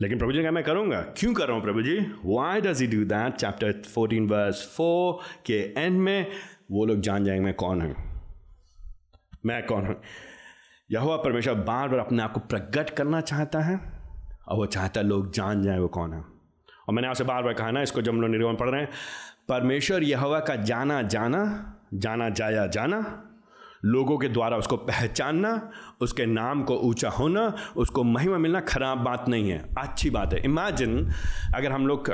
लेकिन प्रभु जी क्या मैं करूँगा। क्यों कर रहा हूँ प्रभु जी? Why does he do that chapter fourteen verse four के एंड में वो लोग जान जाएँगे, मैं कौन हूँ? मैं कौन हूँ? यह परमेश्वर बार बार अपने आप को प्रकट करना चाहता है, और वो चाहता है लोग जान जाए वो कौन है। और मैंने आपसे बार बार कहा ना, इसको जब लोग निर्गमन पढ़ रहे हैं, परमेश्वर यह का जाना जाना जाना जाया जाना लोगों के द्वारा उसको पहचानना, उसके नाम को ऊँचा होना, उसको महिमा मिलना खराब बात नहीं है। अच्छी बात है। इमेजिन अगर हम लोग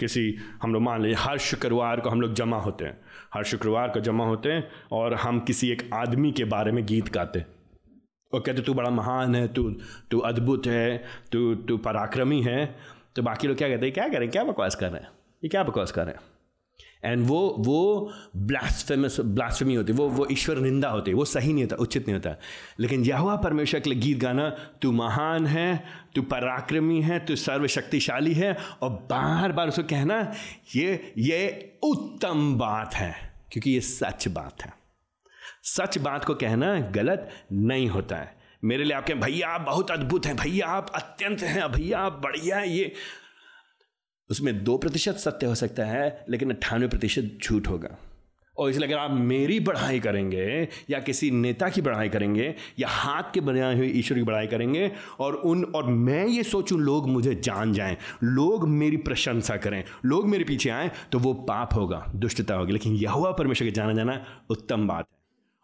किसी, हम लोग मान लीजिए, हर शुक्रवार को हम लोग जमा होते हैं। हर शुक्रवार को जमा होते हैं और हम किसी एक आदमी के बारे में गीत गाते और कहते, तू बड़ा महान है, तू तू अद्भुत है, तू तू पराक्रमी है। तो बाकी लोग क्या कहते हैं, क्या करें, क्या बकवास कर रहे हैं? ये क्या बकवास कर रहे हैं? एंड वो वो ब्लास्फेमस ब्लास्फेमी होती वो वो ईश्वर निंदा होती वो सही नहीं होता, उचित नहीं होता। लेकिन यह परमेश्वर के लिए गीत गाना, तू महान है, तू पराक्रमी है, तू सर्वशक्तिशाली है। और बार बार उसको कहना, ये ये उत्तम बात है। क्योंकि ये सच बात है। सच बात को कहना गलत नहीं होता है। मेरे लिए आप कहें भैया, आप बहुत अद्भुत हैं, भैया, आप अत्यंत हैं, भैया, आप बढ़िया हैं। ये उसमें दो प्रतिशत सत्य हो सकता है, लेकिन अट्ठानवे प्रतिशत झूठ होगा। और इसलिए अगर आप मेरी बढ़ाई करेंगे, या किसी नेता की बढ़ाई करेंगे, या हाथ के बनाए हुए ईश्वर की बढ़ाई करेंगे, और उन, और मैं ये सोचूं, लोग मुझे जान जाएँ, लोग मेरी प्रशंसा करें, लोग मेरे पीछे आए तो वो पाप होगा, दुष्टता होगी। लेकिन यह हुआ परमेश्वर के जाना जाना उत्तम बात है।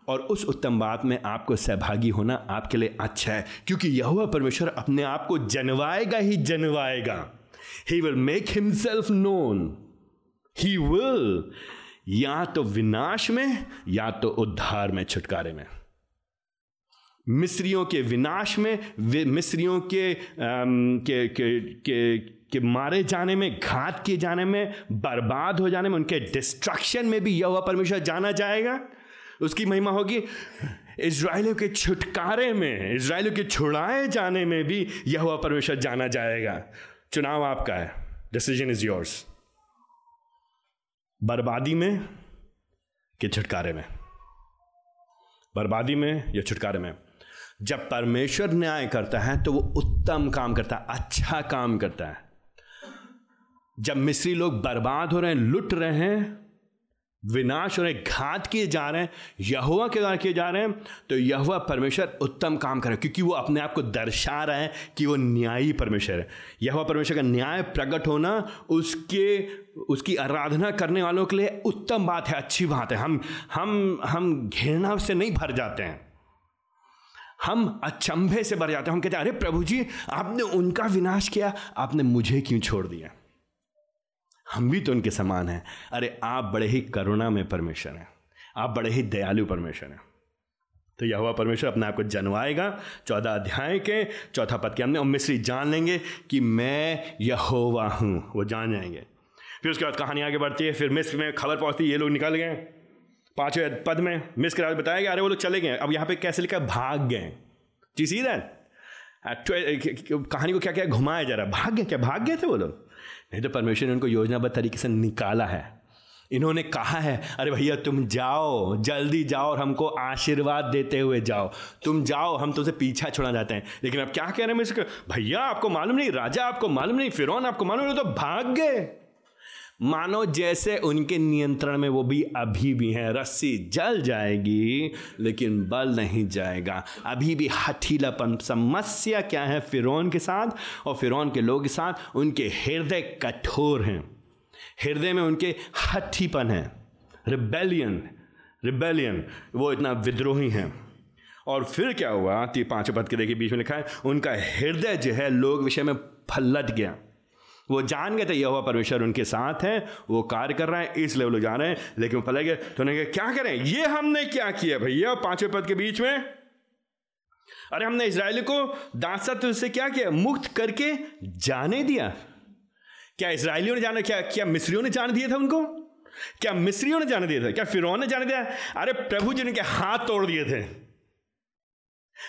और उस उत्तम बात में आपको सहभागी होना आपके लिए अच्छा है, क्योंकि यह हुआ परमेश्वर अपने आप को जनवाएगा ही जनवाएगा। He will make himself known he will या तो विनाश में या तो उद्धार में छुटकारे में। मिस्रियों के विनाश में मिस्रियों के, के, के, के, के मारे जाने में घात किए जाने में बर्बाद हो जाने में उनके डिस्ट्रक्शन में भी यह हुआ परमेश्वर जाना जाएगा। उसकी महिमा होगी। इसराइलों के छुटकारे में इसराइलों के छुड़ाए जाने में भी यह हुआ परमेश्वर जाना जाएगा। चुनाव आपका है। डिसीज़न इज़ योर्स बर्बादी में कि छुटकारे में? बर्बादी में या छुटकारे में? जब परमेश्वर न्याय करता है तो वो उत्तम काम करता है अच्छा काम करता है। जब मिस्री लोग बर्बाद हो रहे हैं, लुट रहे हैं विनाश और घात किए जा रहे हैं यहुआ के द्वारा किए जा रहे हैं तो यहुआ परमेश्वर उत्तम काम कर रहे क्योंकि वो अपने आप को दर्शा रहा है कि वो न्यायी परमेश्वर है। यहुआ परमेश्वर का न्याय प्रकट होना, उसके, उसकी आराधना करने वालों के लिए उत्तम बात है, अच्छी बात है। हम हम हम घृणा से नहीं भर जाते हैं। हम अचंभे से भर जाते हैं। हम कहते हैं, अरे प्रभु जी, आपने उनका विनाश किया, आपने मुझे क्यों छोड़ दिया? हम भी तो उनके समान हैं। अरे, आप बड़े ही करुणा में परमेश्वर हैं। आप बड़े ही दयालु परमेश्वर हैं। तो यह हुआ परमेश्वर अपने आप को जनवाएगा चौदह अध्याय के चौथा पद के हमने और मिस्री जान लेंगे कि मैं यहोवा हूँ, वो जान जाएँगे। फिर उसके बाद कहानी आगे बढ़ती है, फिर मिस्र में खबर पहुँचती है, ये लोग निकल गए। पाँचवें पद में मिस्र के राज बताया गया, अरे, वो लोग चले गए। अब यहाँ पे कैसे लिखा भाग गए। जी सी दैट कहानी को क्या क्या घुमाया जा रहा भाग गए? क्या भाग गए थे वो लोग? नहीं तो परमेश्वर ने उनको योजनाबद्ध तरीके से निकाला है। इन्होंने कहा है, अरे भैया, तुम जाओ, जल्दी जाओ और हमको आशीर्वाद देते हुए जाओ। तुम जाओ, हम तुमसे पीछा छोड़ा जाते हैं। लेकिन अब क्या कह रहे हैं भैया, आपको मालूम नहीं, राजा आपको मालूम नहीं, फिरौन आपको मालूम नहीं तो भाग गए मानो जैसे उनके नियंत्रण में वो भी अभी भी हैं। रस्सी जल जाएगी, लेकिन बल नहीं जाएगा। अभी भी हठीलापन, समस्या क्या है फिरौन के साथ और फिरौन के लोग के साथ? उनके हृदय कठोर हैं। हृदय में उनके हठीपन है। रिबेलियन रिबेलियन वो इतना विद्रोही हैं। और फिर क्या हुआ? पाँचों पद के देखिए, बीच में लिखा है, उनका हृदय जो है लोग विषय में फलट गया। वो जान गए थे यह परमेश्वर उनके साथ है, वो कार्य कर रहे हैं, इस लेवल जा रहे हैं। लेकिन पता गए तो उन्हें क्या करें? ये हमने क्या किया भैया पाँचवें पद के बीच में? अरे, हमने इसराइल को दासत्व से क्या किया? मुक्त करके जाने दिया। क्या इसराइलियों ने जाना, क्या क्या मिस्रियों ने जान दिया था उनको? क्या मिस्रियों ने जाने दिया था? क्या फिर ने जाने दिया? अरे, प्रभु जी क्या हाथ तोड़ दिए थे,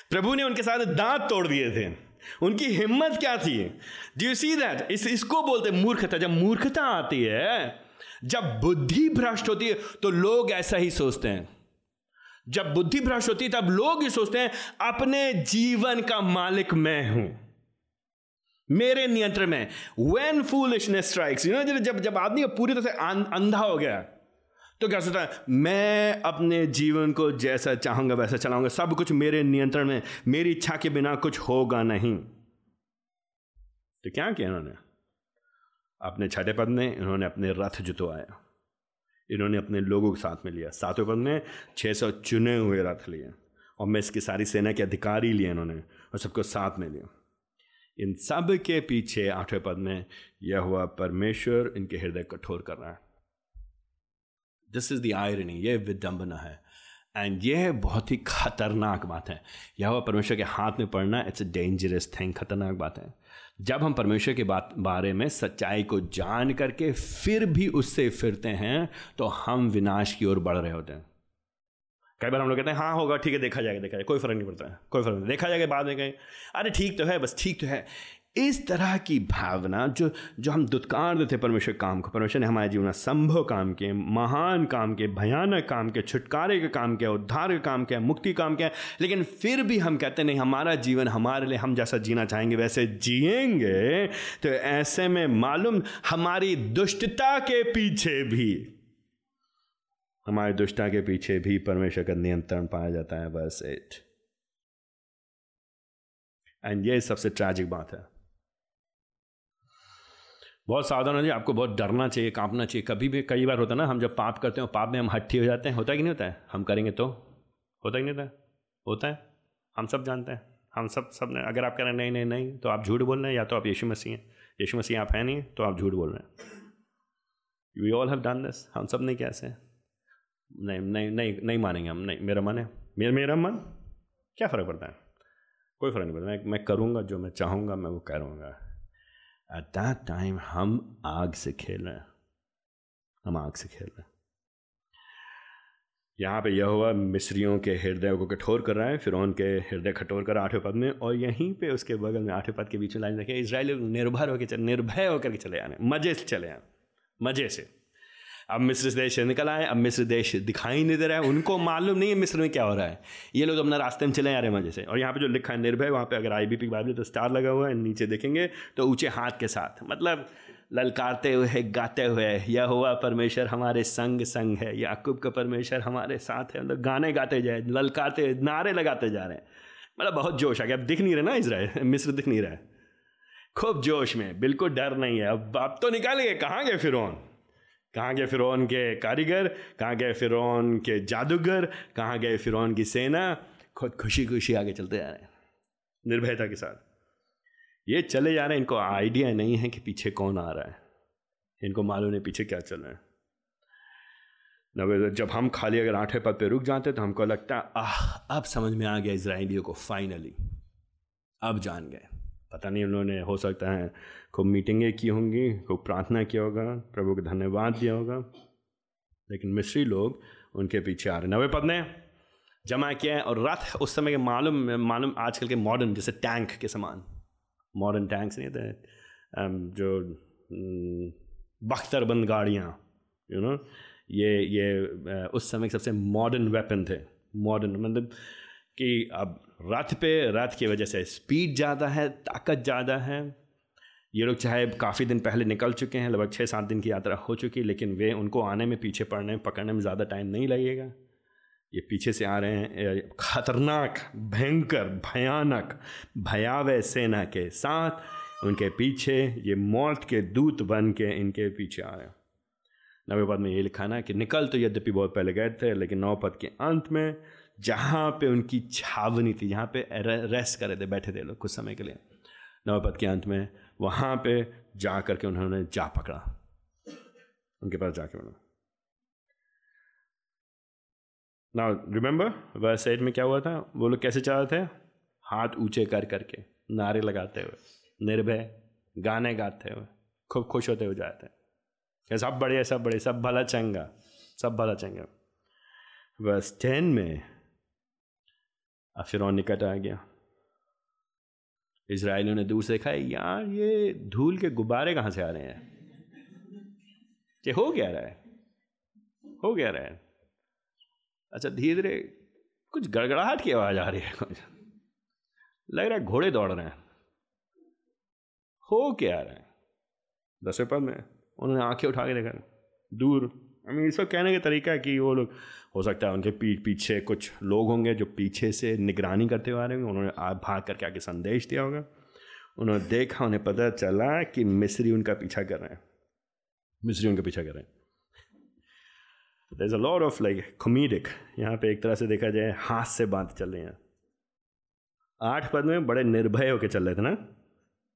प्रभु ने उनके साथ दांत तोड़ दिए थे। उनकी हिम्मत क्या थी? डू यू सी दैट इस, इसको बोलते मूर्खता। जब मूर्खता आती है, जब बुद्धि भ्रष्ट होती है तो लोग ऐसा ही सोचते हैं। जब बुद्धि भ्रष्ट होती है, तब लोग ही सोचते हैं, अपने जीवन का मालिक मैं हूँ। मेरे नियंत्रण में। When foolishness strikes you know जब जब आदमी पूरी तरह से अंधा हो गया तो क्या सोचता है, मैं अपने जीवन को जैसा चाहूँगा, वैसा चलाऊँगा, सब कुछ मेरे नियंत्रण में, मेरी इच्छा के बिना कुछ होगा नहीं। तो क्या किया इन्होंने? अपने छठे पद में इन्होंने अपने रथ जुतवाया इन्होंने अपने लोगों के साथ में लिया। सातवें पद में छः सौ चुने हुए रथ लिए और मैं इसकी सारी सेना के अधिकारी लिए इन्होंने और सबको साथ में लिया। इन सब के पीछे आठवें पद में यह हुआ, परमेश्वर इनके हृदय कठोर कर रहा है। दिस इज़ द आयरनी ये विडम्बना है। एंड ये बहुत ही खतरनाक बात है। यह हुआ परमेश्वर के हाथ में पड़ना इट्स अ डेंजरस थिंग खतरनाक बात है। जब हम परमेश्वर के बात, बारे में सच्चाई को जान करके फिर भी उससे फिरते हैं तो हम विनाश की ओर बढ़ रहे होते हैं। कई बार हम लोग कहते हैं हाँ होगा, ठीक है, देखा जाएगा देखा जाएगा। कोई फ़र्क नहीं पड़ता है। कोई फ़र्क नहीं देखा जाएगा, बाद में कहीं, अरे ठीक तो है, बस ठीक तो है। इस तरह की भावना जो जो हम दुत्कार देते परमेश्वर काम को। परमेश्वर ने हमारे जीवन संभव काम किए, महान काम के भयानक काम के छुटकारे के काम किया उद्धार के काम किया मुक्ति काम किया लेकिन फिर भी हम कहते नहीं, हमारा जीवन हमारे लिए, हम जैसा जीना चाहेंगे, वैसे जिएँगे। तो ऐसे में मालूम, हमारी दुष्टता के पीछे भी, हमारी दुष्टता के पीछे भी परमेश्वर का नियंत्रण पाया जाता है। बस इट एंड ये सबसे ट्रैजिक बात है। बहुत सावधान हो जाए आपको बहुत डरना चाहिए, कांपना चाहिए। कभी भी, कई बार होता है ना, हम जब पाप करते हैं पाप में हम हट्ठी हो जाते हैं, होता है कि नहीं होता है? हम करेंगे तो? होता ही नहीं होता है? होता है। हम सब जानते हैं। हम सब सबने, अगर आप कह रहे हैं, नहीं नहीं नहीं तो आप झूठ बोल रहे हैं या तो आप यीशु मसीह हैं। यीशु मसीह आप हैं नहीं तो आप झूठ बोल रहे हैं। We all have done this हम सब नहीं कैसे नहीं नहीं नहीं नहीं मानेंगे हम, नहीं, मेरा मन है। मेरा मेरा मन? क्या फ़र्क पड़ता है? कोई फ़र्क नहीं पड़ता। मैं मैं करूँगा जो मैं चाहूँगा, मैं वो करूँगा। एट दैट टाइम हम आग से खेल रहे हैं। हम आग से खेल रहे हैं। यहाँ पे यह हुआ मिस्रियों के हृदय को कठोर कर रहा है फिर उनके हृदय कठोर कर आठवें पद में, और यहीं पे उसके बगल में आठवें पद के बीच में लाइन रखे इसराइल निर्भर होकर निर्भय होकर के चले आने, मज़े से चले आने, मज़े से। अब मिस्र देश से निकल आए, अब मिस्र देश दिखाई नहीं दे रहा है। उनको मालूम नहीं है मिस्र में क्या हो रहा है। ये लोग अपना रास्ते में चले आ रहे हैं मज़े से। और यहाँ पे जो लिखा है निर्भय, वहाँ पे अगर आई बी पी बाइबल तो स्टार लगा हुआ है, नीचे देखेंगे तो ऊँचे हाथ के साथ। मतलब ललकारते हुए, गाते हुए यह हुआ परमेश्वर हमारे संग संग है, याकूब का परमेश्वर हमारे साथ है। मतलब गाने गाते जाए ललकारते, नारे लगाते जा रहे हैं। मतलब बहुत जोश आ गया। अब दिख नहीं रहे ना इसराइल मिस्र दिख नहीं रहा है। खूब जोश में, बिल्कुल डर नहीं है। अब अब तो निकालेंगे, कहाँ गए फिर कहाँ गए फिर के कारीगर, कहाँ गए फिर के जादूगर, कहाँ गए फिर की सेना? खुद खुशी खुशी आगे चलते जा रहे हैं। निर्भयता के साथ। ये चले जा रहे हैं, इनको आइडिया नहीं है कि पीछे कौन आ रहा है। इनको मालूम है पीछे क्या चल रहा है। जब हम खाली अगर आठवें पद पे रुक जाते तो हमको लगता आह, अब समझ में आ गया इसराइलियों को फाइनली अब जान गए। पता नहीं उन्होंने, हो सकता है, खूब मीटिंगें की होंगी, खूब प्रार्थना किया होगा, प्रभु को धन्यवाद दिया होगा। लेकिन मिस्री लोग उनके पीछे आ रहे नवे पद ने जमा किया है और रथ उस समय के मालूम मालूम आजकल के मॉडर्न जैसे टैंक के समान। मॉडर्न टैंक्स नहीं थे जो बख्तरबंद गाड़ियाँ यू नो ये ये उस समय के सबसे मॉडर्न वेपन थे। मॉडर्न मतलब कि अब रथ पे रथ की वजह से स्पीड ज़्यादा है, ताकत ज़्यादा है। ये लोग चाहे काफ़ी दिन पहले निकल चुके हैं, लगभग छः सात दिन की यात्रा हो चुकी है लेकिन वे उनको आने में, पीछे पड़ने, पकड़ने में ज़्यादा टाइम नहीं लगेगा। ये पीछे से आ रहे हैं खतरनाक, भयंकर, भयानक, भयावह सेना के साथ उनके पीछे, ये मौत के दूत बन के इनके पीछे आ रहे हैं। नवे पद में ये लिखा ना कि निकल तो यद्यपि बहुत पहले गए थे, लेकिन नौ पद के अंत में जहाँ पे उनकी छावनी थी, जहाँ पे रेस्ट करे थे, बैठे थे लोग कुछ समय के लिए। नवपद के अंत में वहाँ पे जा करके उन्होंने जा पकड़ा। उनके पास जाके उन्होंने ना रिमेंबर वर्स एट में क्या हुआ था? वो लोग कैसे चाह रहे थे? हाथ ऊँचे कर करके, नारे लगाते हुए, निर्भय, गाने गाते हुए, खूब खुश होते हुए जाते हैं सब बड़े सब बड़े सब भला चंगा, सब भला चंगा। बस टेन में अब फिर निकट आ गया। इसराइलियों ने दूर से देखा, यार, ये धूल के गुब्बारे कहाँ से आ रहे हैं? कि हो गया रहा है। हो गया रहा है। अच्छा धीरे धीरे कुछ गड़गड़ाहट की आवाज़ आ रही है कुछ। लग रहा है घोड़े दौड़ रहे हैं। हो क्या रहा है? दसवें पद में उन्होंने आँखें उठा के देखा। दूर आई मीन इसका कहने का तरीका है कि वो लोग हो सकता है उनके पीठ पीछे कुछ लोग होंगे जो पीछे से निगरानी करते हुए आ रहे होंगे। उन्होंने भाग करके आके संदेश दिया होगा। उन्होंने देखा, उन्हें पता चला कि मिस्री उनका पीछा कर रहे हैं। मिस्री उनका पीछा कर रहे हैं। There a lot of like comedic यहाँ पे एक तरह से देखा जाए, हाथ से बात चल रही है। आठ पद में बड़े निर्भय होकर चल रहे थे ना,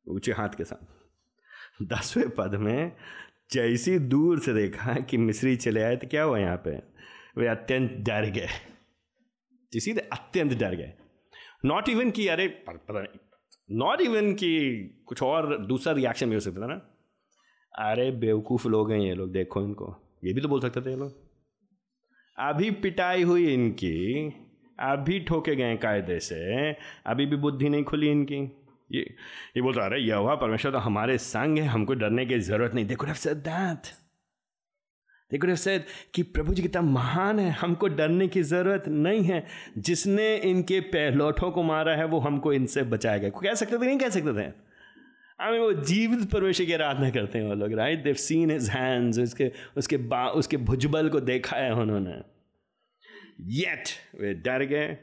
ऊँचे हाथ के साथ। दसवें पद में जैसी दूर से देखा कि मिस्री चले आए तो क्या हुआ यहाँ पे? वे अत्यंत डर गए। जिसी अत्यंत डर गए। नॉट इवन कि, अरे पता नहीं। नॉट इवन कि कुछ और दूसरा रिएक्शन भी हो सकता था ना। अरे, बेवकूफ़ लोग हैं ये लोग, देखो इनको। ये भी तो बोल सकते थे ये लोग। अभी पिटाई हुई इनकी, अभी ठोके गए कायदे से, अभी भी बुद्धि नहीं खुली इनकी। ये ये बोलता, अरे यह हुआ परमेश्वर तो हमारे संग है, हमको डरने की ज़रूरत नहीं। देखो दैट देखो सैद कि प्रभु जी कितना महान है, हमको डरने की ज़रूरत नहीं है। जिसने इनके पहलौठों को मारा है, वो हमको इनसे बचाएगा। कह सकते थे नहीं कह सकते थे? आई वो जीवित परमेश्वर की आराधना करते हैं वो लोग right they've seen his hands उसके उसके बा, उसके भुजबल को देखा है उन्होंने। येट वे डर गए।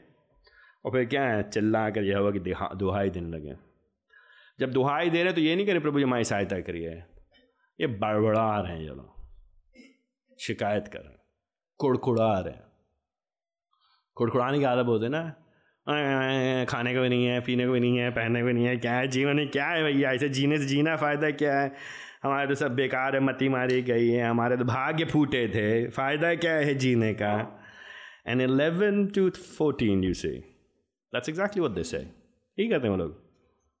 और फिर क्या है? चिल्ला कर यह हुआ कि दुहाई देने लगे। जब दुहाई दे रहे तो ये नहीं करे प्रभु जी हमारी सहायता करिए। ये बड़बड़ा रहे हैं ये लोग। शिकायत कर रहे हैं। कुड़कुड़ा रहे हैं। कुड़कुड़ाने की आदत बोलते ना? खाने को भी नहीं है, पीने को भी नहीं है, पहनने को भी नहीं है, क्या है जीवन क्या है भैया? ऐसे जीने से जीना फ़ायदा क्या है? हमारे तो सब बेकार है, मती मारी गई है, हमारे तो भाग्य फूटे थे। फ़ायदा क्या है जीने का? And eleven two fourteen you say that's exactly what this है यही कहते हैं वो लोग।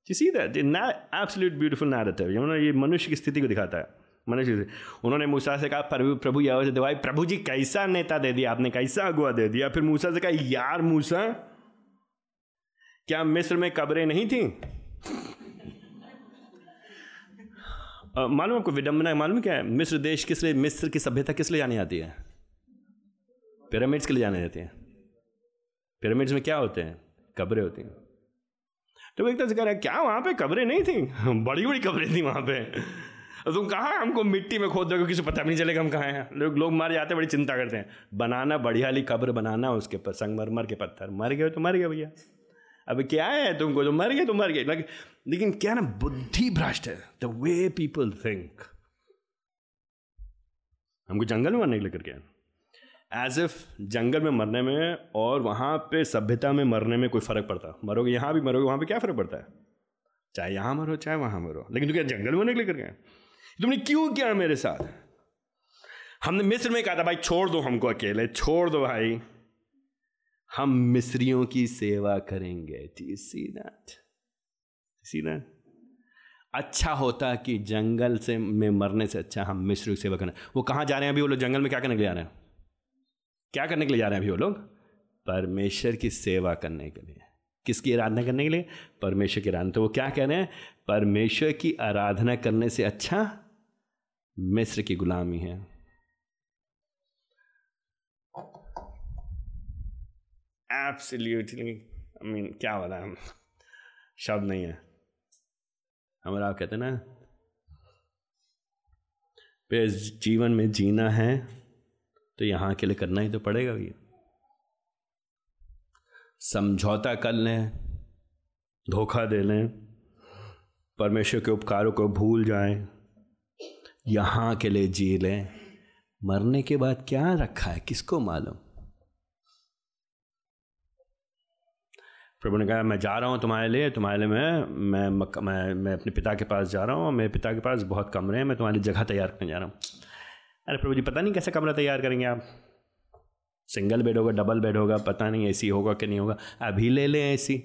जी see that absolute beautiful narrative ये मनुष्य की स्थिति को दिखाता है। मनुष्य से उन्होंने मूसा से कहा प्रभु प्रभु यार से दवाई प्रभु जी, कैसा नेता दे दिया आपने? कैसा अगुआ दे दिया? फिर मूसा से कहा, यार मूसा, क्या मिस्र में कब्रें नहीं थी? मालूम आपको विडंबना, मालूम क्या है? मिस्र देश किस लिए, मिस्र की सभ्यता किस लिए जानी जाती है? पिरामिड्स के लिए जाने जाती है। पिरामिड्स में क्या होते हैं? कब्रें होती हैं। तो एक तरह से कह रहा है, क्या वहाँ पे कब्रें नहीं थी? बड़ी बड़ी कब्रें थी वहाँ पे। तुम कहाँ हमको मिट्टी में खोद दोगे किसी पता भी नहीं चलेगा हम कहाँ हैं। लोग लोग मर जाते बड़ी चिंता करते हैं। बनाना, बढ़िया वाली कब्र बनाना, उसके पर संगमरमर के पत्थर। मर गए तो मर गए भैया। अब क्या है तुमको? तो मर गए तो मर गए। लेकिन क्या ना बुद्धि भ्रष्ट है? द वे पीपल थिंक हमको जंगल में मरने के लिए करके एज इफ़ जंगल में मरने में और वहाँ पे सभ्यता में मरने में कोई फ़र्क पड़ता। मरोगे यहाँ भी, मरोगे वहाँ पे क्या फ़र्क पड़ता है? चाहे यहाँ मरो, चाहे वहाँ मरो। लेकिन तो क्या जंगल में मरने के लिए करके तुमने क्यों किया मेरे साथ? हमने मिस्र में कहा था, भाई, छोड़ दो हमको अकेले, छोड़ दो भाई। हम मिस्रियों की सेवा करेंगे। सी दैट सी दैट अच्छा होता कि जंगल से, में मरने से अच्छा हम मिस्र की सेवा करें वो कहाँ जा रहे हैं अभी वो लोग? जंगल में क्या करने के लिए जा रहे हैं? क्या करने के लिए जा रहे हैं अभी वो लोग? परमेश्वर की सेवा करने के लिए। किसकी आराधना करने के लिए? परमेश्वर की आराधना। तो वो क्या कह रहे हैं? परमेश्वर की आराधना करने से अच्छा मिस्र की गुलामी है। एब्सोल्युटली आई मीन क्या हम शब्द नहीं है। हमारा आप कहते ना पे जीवन में जीना है तो यहाँ के लिए करना ही तो पड़ेगा भैया समझौता कर लें धोखा दे लें परमेश्वर के उपकारों को भूल जाएँ। यहाँ के लिए जी लें। मरने के बाद क्या रखा है? किसको मालूम? प्रभु ने कहा, मैं जा रहा हूँ तुम्हारे लिए तुम्हारे लिए मैं मैं मैं मैं अपने पिता के पास जा रहा हूँ, मेरे पिता के पास बहुत कमरे हैं, मैं तुम्हारे जगह तैयार करने जा रहा हूँ। अरे प्रभु जी, पता नहीं कैसे कमरा तैयार करेंगे आप? सिंगल बेड होगा, डबल बेड होगा, पता नहीं एसी होगा कि नहीं होगा। अभी ले लें एसी।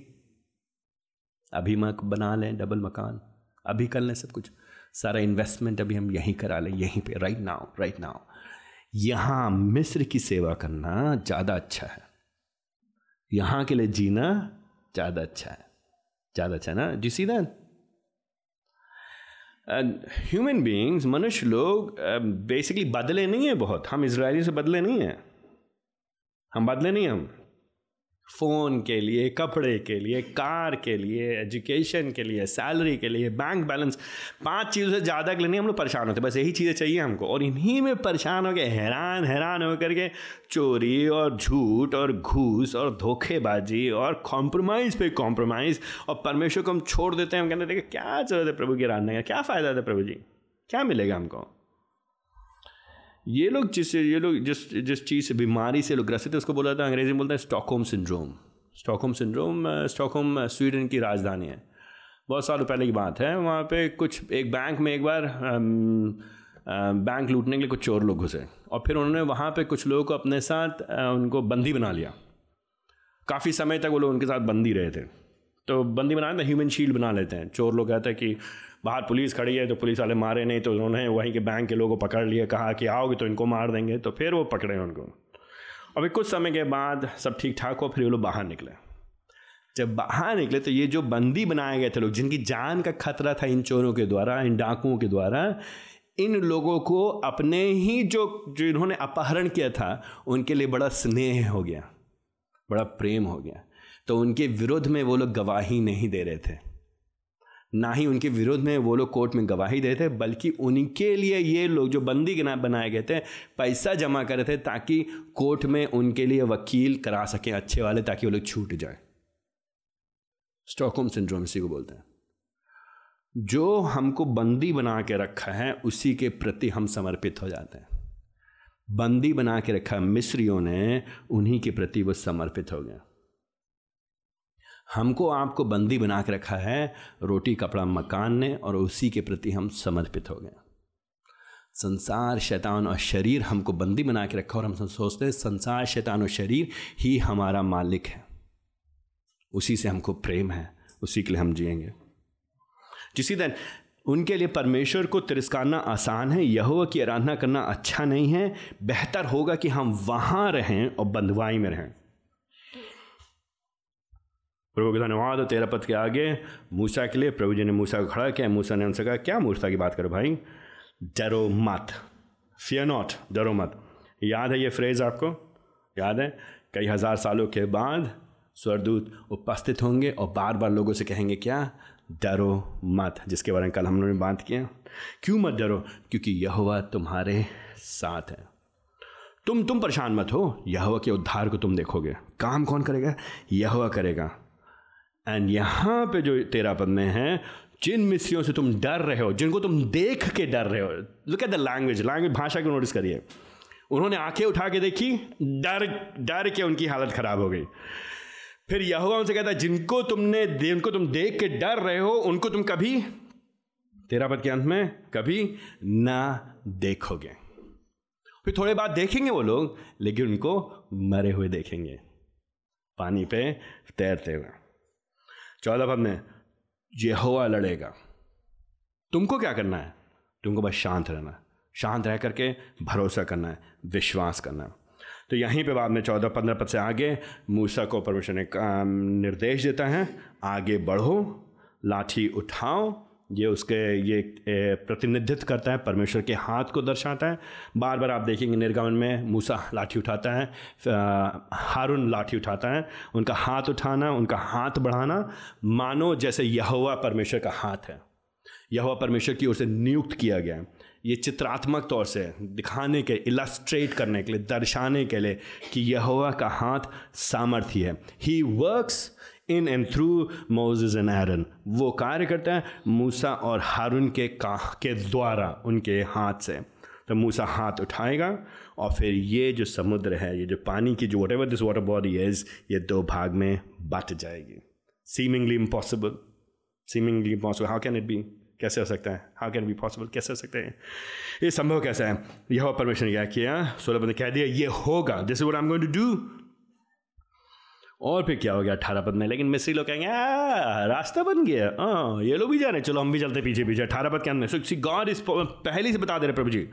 अभी मक, बना लें डबल मकान। अभी कर लें सब कुछ। सारा इन्वेस्टमेंट अभी हम यहीं करा लें यहीं पे राइट नाउ राइट नाउ यहाँ मिस्र की सेवा करना ज़्यादा अच्छा है। यहाँ के लिए जीना ज़्यादा अच्छा है। ज़्यादा अच्छा है ना? जी सी दैट ह्यूमन बींग्स मनुष्य लोग बेसिकली uh, बदले नहीं है बहुत। हम इसराइली से बदले नहीं हैं। हम बदले नहीं हम। फ़ोन के लिए, कपड़े के लिए, कार के लिए एजुकेशन के लिए सैलरी के लिए बैंक बैलेंस पाँच चीज़ों से ज़्यादा के लिए नहीं, हम लोग परेशान होते बस यही चीज़ें चाहिए हमको। और इन्हीं में परेशान होकर हैरान हैरान होकर के चोरी और झूठ और घूस और धोखेबाजी और कॉम्प्रोमाइज़ पे कॉम्प्रोमाइज़ और परमेश्वर को हम छोड़ देते हैं। हम कहते हैं क्या ज़रूरत है प्रभु की राधने का? क्या फ़ायदा है प्रभु जी? क्या मिलेगा हमको? ये लोग जिस, ये लोग जिस जिस चीज़ से बीमारी से लोग ग्रसित थे उसको बोला था, अंग्रेज़ी में बोलते हैं Stockholm syndrome. Stockholm syndrome Stockholm Sweden की राजधानी है। बहुत सालों पहले की बात है, वहाँ पे कुछ, एक बैंक में एक बार बैंक लूटने के लिए कुछ चोर लोग घुसे और फिर उन्होंने वहाँ पे कुछ लोगों को अपने साथ उनको बंदी बना लिया। काफ़ी समय तक वो लोग उनके साथ बंदी रहे थे। तो बंदी बनाए तो ह्यूमन शील्ड बना लेते हैं। चोर लोग कहते हैं कि बाहर पुलिस खड़ी है तो पुलिस वाले मारे नहीं तो उन्होंने वहीं के बैंक के लोगों को पकड़ लिए कहा कि आओगे तो इनको मार देंगे तो फिर वो पकड़े उनको। अभी कुछ समय के बाद सब ठीक ठाक हो, फिर वो लोग बाहर निकले। जब बाहर निकले तो ये जो बंदी बनाए गए थे लोग, जिनकी जान का खतरा था इन चोरों के द्वारा, इन डाकुओं के द्वारा, इन लोगों को अपने ही जो जो इन्होंने अपहरण किया था, उनके लिए बड़ा स्नेह हो गया, बड़ा प्रेम हो गया। तो उनके विरुद्ध में वो लोग गवाही नहीं दे रहे थे। ना ही उनके विरोध में वो लोग कोर्ट में गवाही दे थे बल्कि उनके लिए ये लोग जो बंदी बनाए गए थे, पैसा जमा कर थे ताकि कोर्ट में उनके लिए वकील करा सकें अच्छे वाले ताकि वो लोग छूट जाए। स्टॉकहोम सिंड्रोम इसी को बोलते हैं। जो हमको बंदी बना के रखा है, उसी के प्रति हम समर्पित हो जाते हैं। बंदी बना के रखा मिस्रियों ने उन्हीं के प्रति वो समर्पित हो गया। हमको आपको बंदी बना के रखा है, रोटी, कपड़ा, मकान ने, और उसी के प्रति हम समर्पित हो गए। संसार, शैतान और शरीर हमको बंदी बना के रखा और हम सोचते हैं, संसार, शैतान और शरीर ही हमारा मालिक है। उसी से हमको प्रेम है, उसी के लिए हम जिएँगे। जिसी दिन उनके लिए परमेश्वर को तिरस्कारना आसान है यह की आराधना करना अच्छा नहीं है, बेहतर होगा कि हम वहाँ रहें और बंधुआई में रहें। प्रभु का धन्यवाद तेरह पद के आगे, मूसा के लिए प्रभु जी ने मूसा को खड़ा किया। मूसा ने उनसे कहा, क्या मूसा की बात करो भाई? डरो मत। फियर नॉट डरो मत। याद है ये फ्रेज आपको? याद है? कई हज़ार सालों के बाद स्वरदूत उपस्थित होंगे और बार बार लोगों से कहेंगे, क्या? डरो मत, जिसके बारे में कल हम लोगों ने बात किया। क्यों मत डरो? क्योंकि यह तुम्हारे साथ है। तुम तुम परेशान मत हो। यह के उद्धार को तुम देखोगे। काम कौन करेगा? यह करेगा। एंड यहाँ पे जो तेरा में है, जिन मिस्रियों से तुम डर रहे हो, जिनको तुम देख के डर रहे हो look at the language language भाषा को नोटिस करिए। उन्होंने आँखें उठा के देखी, डर डर के उनकी हालत खराब हो गई। फिर यह उनसे कहता है जिनको तुमने जिनको तुम देख के डर रहे हो, उनको तुम कभी, तेरा पद के अंत में, कभी ना देखोगे। फिर थोड़े बाद देखेंगे वो लोग, लेकिन उनको मरे हुए देखेंगे। पानी पे तैरते हुए। चौदह पद में यहोवा लड़ेगा। तुमको क्या करना है? तुमको बस शांत रहना है। शांत रह करके भरोसा करना है, विश्वास करना है। तो यहीं पे बाद में चौदह पंद्रह पद से आगे मूसा को परमेश्वर ने निर्देश देता है, आगे बढ़ो, लाठी उठाओ ये उसके, ये प्रतिनिधित्व करता है, परमेश्वर के हाथ को दर्शाता है। बार बार आप देखेंगे निर्गमन में मूसा लाठी उठाता है हारून लाठी उठाता है। उनका हाथ उठाना, उनका हाथ बढ़ाना, मानो जैसे यहोवा परमेश्वर का हाथ है। यहोवा परमेश्वर की ओर से नियुक्त किया गया है। ये चित्रात्मक तौर से दिखाने के इलास्ट्रेट करने के लिए, दर्शाने के लिए कि यहोवा का हाथ सामर्थ्य है। He works in and through Moses and Aaron वो कार्य करता है मूसा और हारून के का, के द्वारा, उनके हाथ से। तो मूसा हाथ उठाएगा और फिर ये जो समुद्र है, ये जो पानी की जो whatever this water body is ये दो भाग में बट जाएगी। Seemingly impossible seemingly impossible how can it be कैसे हो सकता है? हाउ कैन बी पॉसिबल कैसे हो सकते हैं? ये संभव कैसा है? यह परमेश्वर ने क्या किया? सोलह ने कह दिया, ये होगा। This is what I am going to do और फिर क्या हो गया? अठारह पद में। लेकिन मिस्री लोग कहेंगे रास्ता बन गया। हाँ ये लोग भी जा रहे चलो, हम भी चलते पीछे पीछे अठारह पद के अंदर। सो सी गॉड इस पहले से बता दे रहे प्रभु जी।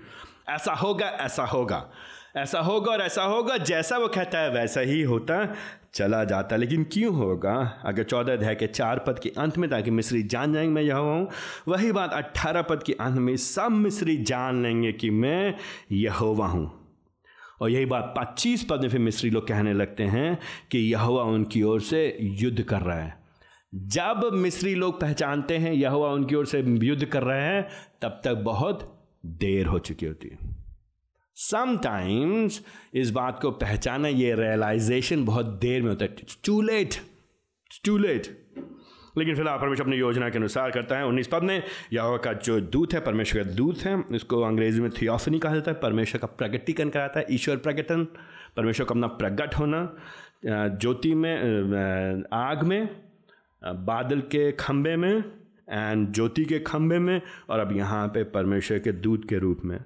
ऐसा होगा ऐसा होगा ऐसा होगा और ऐसा होगा, जैसा वो कहता है, वैसा ही होता, चला जाता। लेकिन क्यों होगा? अगर चौदह अध्याय के चार पद के अंत में ताकि मिस्री जान जाएँगे, मैं यह हूँ। वही बात अट्ठारह पद के अंत में सब मिस्री जान लेंगे कि मैं यहोवा हूँ। और यही बात पच्चीस पद में फिर मिस्री लोग कहने लगते हैं कि यहुआ उनकी ओर से युद्ध कर रहा है। जब मिस्री लोग पहचानते हैं यहुआ उनकी ओर से युद्ध कर रहे हैं, तब तक बहुत देर हो चुकी होती है। समटाइम्स इस बात को पहचाना, ये रियलाइजेशन बहुत देर में होता है। टू लेट टू लेट लेकिन फ़िलहाल परमेश्वर अपनी योजना के अनुसार करता है। उन्नीस पद में यह का जो दूत है, परमेश्वर का दूत है इसको अंग्रेज़ी में थियोफनी कहा जाता है। परमेश्वर का प्रगटीकरण कराता है, ईश्वर प्रगटन। परमेश्वर का अपना प्रगट होना। ज्योति में आग में बादल के खंबे में एंड ज्योति के खंबे में, और अब यहाँ पे परमेश्वर के दूत के रूप में।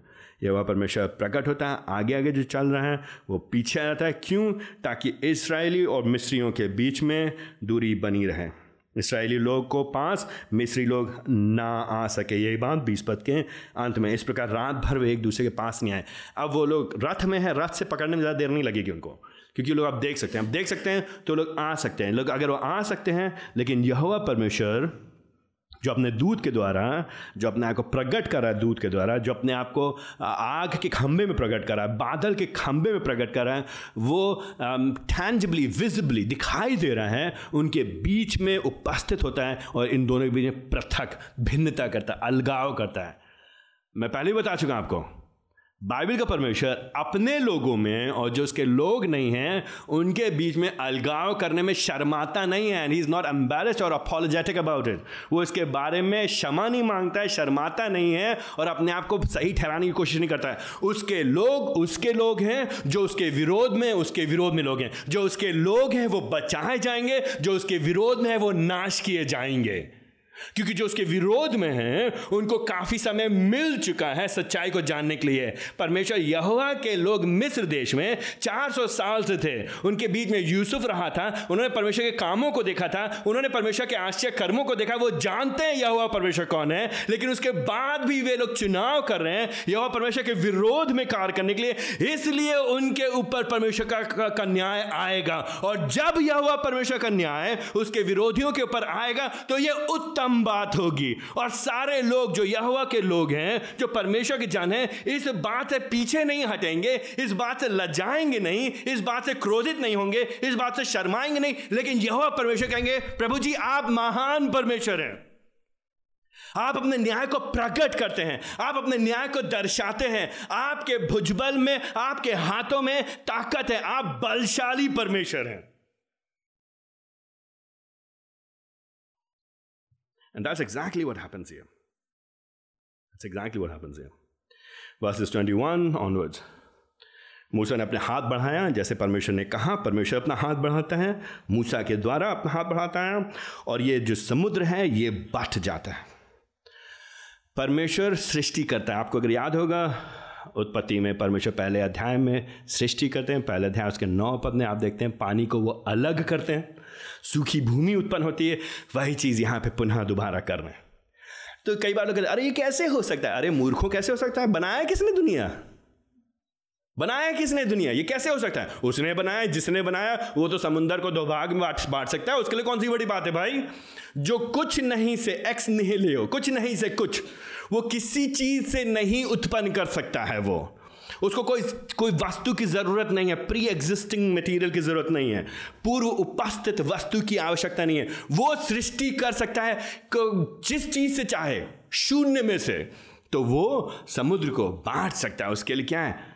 यह वह परमेश्वर प्रकट होता है आगे आगे जो चल रहा है, वो पीछे आ जाता है। क्यों? ताकि इसराइली और मिस्रियों के बीच में दूरी बनी रहे। इसराइली लोग को पास, मिस्री लोग ना आ सके। यही बात बीस पद के अंत में। इस प्रकार रात भर वे एक दूसरे के पास नहीं आए। अब वो लोग रथ में है। रथ से पकड़ने में ज़्यादा देर नहीं लगेगी उनको, क्योंकि लोग आप देख सकते हैं। आप देख सकते हैं तो लोग आ सकते हैं। लोग अगर वो आ सकते हैं, लेकिन यहवा परमेश्वर जो अपने दूध के द्वारा, जो अपने आप को प्रकट कर रहा है दूध के द्वारा, जो अपने आप को आग के खंभे में प्रकट कर रहा है, बादल के खंभे में प्रकट कर रहा है, वो टैंजिबली विजिबली दिखाई दे रहा है, उनके बीच में उपस्थित होता है और इन दोनों के बीच में पृथक, भिन्नता करता है, अलगाव करता है। मैं पहले ही बता चुका आपको बाइबल का परमेश्वर अपने लोगों में और जो उसके लोग नहीं हैं, उनके बीच में अलगाव करने में शर्माता नहीं है and he is not embarrassed और अपोलोजेटिक अबाउट इट वो इसके बारे में क्षमा नहीं माँगता है, शर्माता नहीं है और अपने आप को सही ठहराने की कोशिश नहीं करता है। उसके लोग उसके लोग हैं जो उसके विरोध में, उसके विरोध में लोग हैं। जो उसके लोग हैं वो बचाए जाएँगे, जो उसके विरोध में है वो नाश किए जाएँगे। क्योंकि जो उसके विरोध में हैं उनको काफ़ी समय मिल चुका है सच्चाई को जानने के लिए। परमेश्वर यहोवा के लोग मिस्र देश में 400 साल से थे। उनके बीच में यूसुफ रहा था उन्होंने परमेश्वर के कामों को देखा था उन्होंने परमेश्वर के आश्चर्य कर्मों को देखा। वो जानते हैं यहोवा परमेश्वर कौन है लेकिन उसके बाद भी वे लोग चुनाव कर रहे हैं यहोवा परमेश्वर के विरोध में कार्य करने के लिए। इसलिए उनके ऊपर परमेश्वर का, का, का न्याय आएगा। और जब यहोवा परमेश्वर का न्याय उसके विरोधियों के ऊपर आएगा तो यह उत्तम उत्तम बात होगी। और सारे लोग जो यहुआ के लोग हैं, जो परमेश्वर के जान हैं, इस बात से पीछे नहीं हटेंगे, इस बात से लजाएँगे नहीं, इस बात से क्रोधित नहीं होंगे, इस बात से शर्माएँगे नहीं। लेकिन यह परमेश्वर कहेंगे, प्रभु जी, आप महान परमेश्वर हैं। आप अपने न्याय को प्रकट करते हैं, आप अपने न्याय को दर्शाते हैं। आपके भुजबल में, आपके हाथों में ताकत है। आप बलशाली परमेश्वर हैं। And that's exactly what happens here. That's exactly what happens here. Verses 21 onwards. मूसा ने अपने हाथ बढ़ाया, जैसे परमेश्वर ने कहा, परमेश्वर अपना हाथ बढ़ाता है, मूसा के द्वारा अपना हाथ बढ़ाता है, और ये जो समुद्र है, ये बट जाता है परमेश्वर सृष्टि करता है आपको अगर याद होगा, उत्पत्ति में परमेश्वर पहले अध्याय में सृष्टि करते हैं, पहले अध्याय उसके नौ पद में आप देखते हैं, पानी को वो अलग करते हैं सूखी भूमि उत्पन्न होती है, वही चीज़ यहाँ पे पुनः दोबारा कर रहे हैं। तो कई बार लोग कहते अरे, ये कैसे हो सकता है? अरे, मूर्खों, कैसे हो सकता है? बनाया किसने दुनिया? बनाया किसने दुनिया? ये कैसे हो सकता है? उसने बनाया, जिसने बनाया, वो तो समुंदर को दो भाग में बांट सकता है। उसके लिए कौन सी बड़ी बात है भाई? जो कुछ नहीं से एक्स नहीं ले कुछ नहीं से कुछ, वो किसी चीज़ से नहीं उत्पन्न कर सकता है वो। उसको कोई कोई वस्तु की ज़रूरत नहीं है प्री एग्जिस्टिंग मटेरियल की ज़रूरत नहीं है। पूर्व उपस्थित वस्तु की आवश्यकता नहीं है। वो सृष्टि कर सकता है जिस चीज़ से चाहे, शून्य में से तो वो समुद्र को बांट सकता है। उसके लिए क्या है?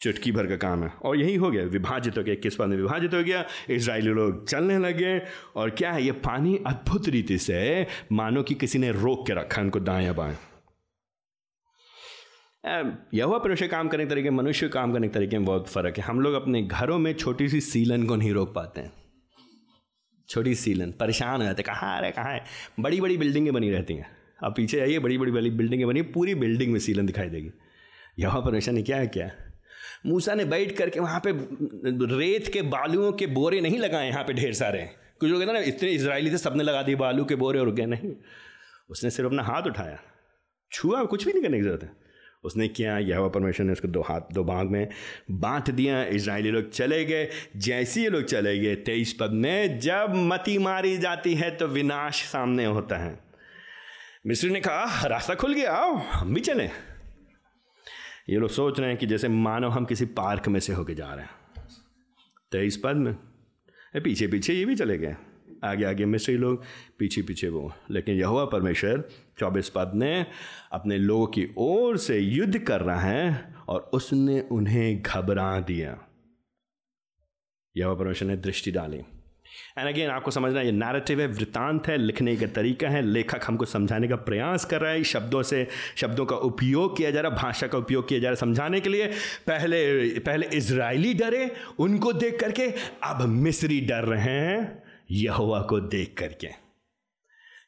चुटकी भर का काम है। और यही हो गया, विभाजित हो गया, किसमें विभाजित हो गया? इसराइली लोग चलने लगे। और क्या है? ये पानी अद्भुत रीति से मानो कि किसी ने रोक के रखा उनको दाएँ बाएँ। यह परमेश्वर काम करने के तरीके, मनुष्य काम करने के तरीके में बहुत फ़र्क है। हम लोग अपने घरों में छोटी सी सीलन को नहीं रोक पाते हैं। छोटी सीलन, परेशान हो जाते हैं, कहाँ अरे कहाँ है? बड़ी बड़ी बिल्डिंगें बनी रहती हैं। अब पीछे आइए बड़ी बड़ी बड़ी बिल्डिंगें बनी, पूरी बिल्डिंग में सीलन दिखाई देगी। यह परमेश्वर ने क्या है क्या मूसा ने बैठ करके वहाँ पे रेत के बालुओं के बोरे नहीं लगाए, यहाँ पे ढेर सारे। कुछ लोग कहते ना, इतने इसराइली थे, सबने लगा दिए बालू के बोरे और गए नहीं। उसने सिर्फ़ अपना हाथ उठाया। छुआ, कुछ भी नहीं करने की ज़रूरत है। उसने किया यह परमेश्वर ने उसको दो हाथ, दो भाग में बांट दिया। इसराइली लोग चले गए, जैसे ये लोग चले गए, तेईस पद में जब मती मारी जाती है तो विनाश सामने होता है। मिस्री ने कहा, रास्ता खुल गया, आओ, हम भी चलें। ये लोग सोच रहे हैं कि जैसे मानो हम किसी पार्क में से होके जा रहे हैं। तेईस पद में पीछे पीछे ये भी चले गए। आगे आगे मिस्री लोग पीछे पीछे वो, लेकिन यह परमेश्वर चौबीस पद ने अपने लोगों की ओर से युद्ध कर रहा है और उसने उन्हें घबरा दिया। यह परमेश्वर ने दृष्टि डाली। एंड अगेन आपको समझना ये नैरेटिव है वृतांत है, लिखने का तरीका है, लेखक हमको समझाने का प्रयास कर रहा है, शब्दों से, शब्दों का उपयोग किया जा रहा है, भाषा का उपयोग किया जा रहा समझाने के लिए। पहले पहले इसराइली डरे, उनको देख करके, अब मिस्री डर रहे हैं, यहोवा को देख करके।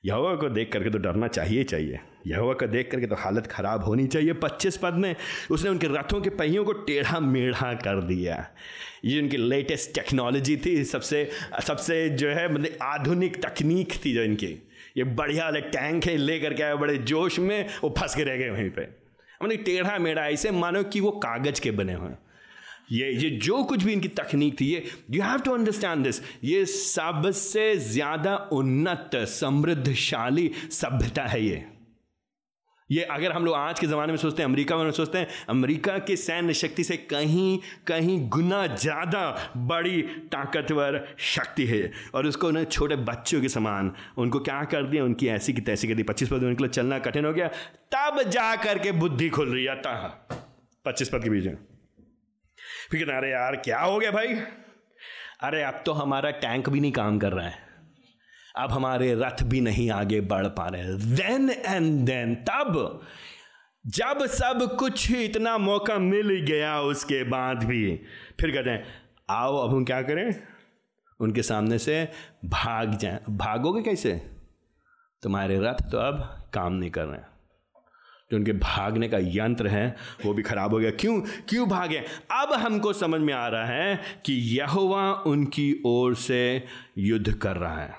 यहोवा को देख करके तो डरना चाहिए चाहिए। यहोवा को देख करके तो हालत खराब होनी चाहिए। पच्चीस पद में उसने उनके रथों के पहियों को टेढ़ा मेढ़ा कर दिया। ये उनकी लेटेस्ट टेक्नोलॉजी थी, सबसे सबसे जो है मतलब आधुनिक तकनीक थी जो इनकी। ये बढ़िया वाले टैंक है ले करके आए बड़े जोश में, वो फंस के रह गए वहीं पे। मतलब टेढ़ा मेढ़ा, ऐसे मानो कि वो कागज़ के बने हुए ये ये जो कुछ भी इनकी तकनीक थी, ये you have to understand this ये सबसे ज़्यादा उन्नत, समृद्धशाली सभ्यता है ये। ये अगर हम लोग आज के ज़माने में सोचते हैं, अमेरिका में सोचते हैं, अमेरिका की सैन्य शक्ति से कहीं कहीं गुना ज़्यादा बड़ी ताकतवर शक्ति है। और उसको उन्हें छोटे बच्चों के समान, उनको क्या कर दिया? उनकी ऐसी की तैसी कर दी। पच्चीस पद उनके लिए चलना कठिन हो गया। तब जा करके बुद्धि खुल रही है। पच्चीस पद के बीच में। फिर अरे यार, क्या हो गया भाई? अरे, अब तो हमारा टैंक भी नहीं काम कर रहा है। अब हमारे रथ भी नहीं आगे बढ़ पा रहे देन एंड देन तब, जब सब कुछ इतना मौका मिल गया उसके बाद भी, फिर कहते हैं, आओ, अब हम क्या करें? उनके सामने से भाग जाए। भागोगे कैसे? तुम्हारे रथ तो अब काम नहीं कर रहे जो उनके भागने का यंत्र है, वो भी खराब हो गया। क्यों? क्यों भागे? अब हमको समझ में आ रहा है कि यहोवा उनकी ओर से युद्ध कर रहा है।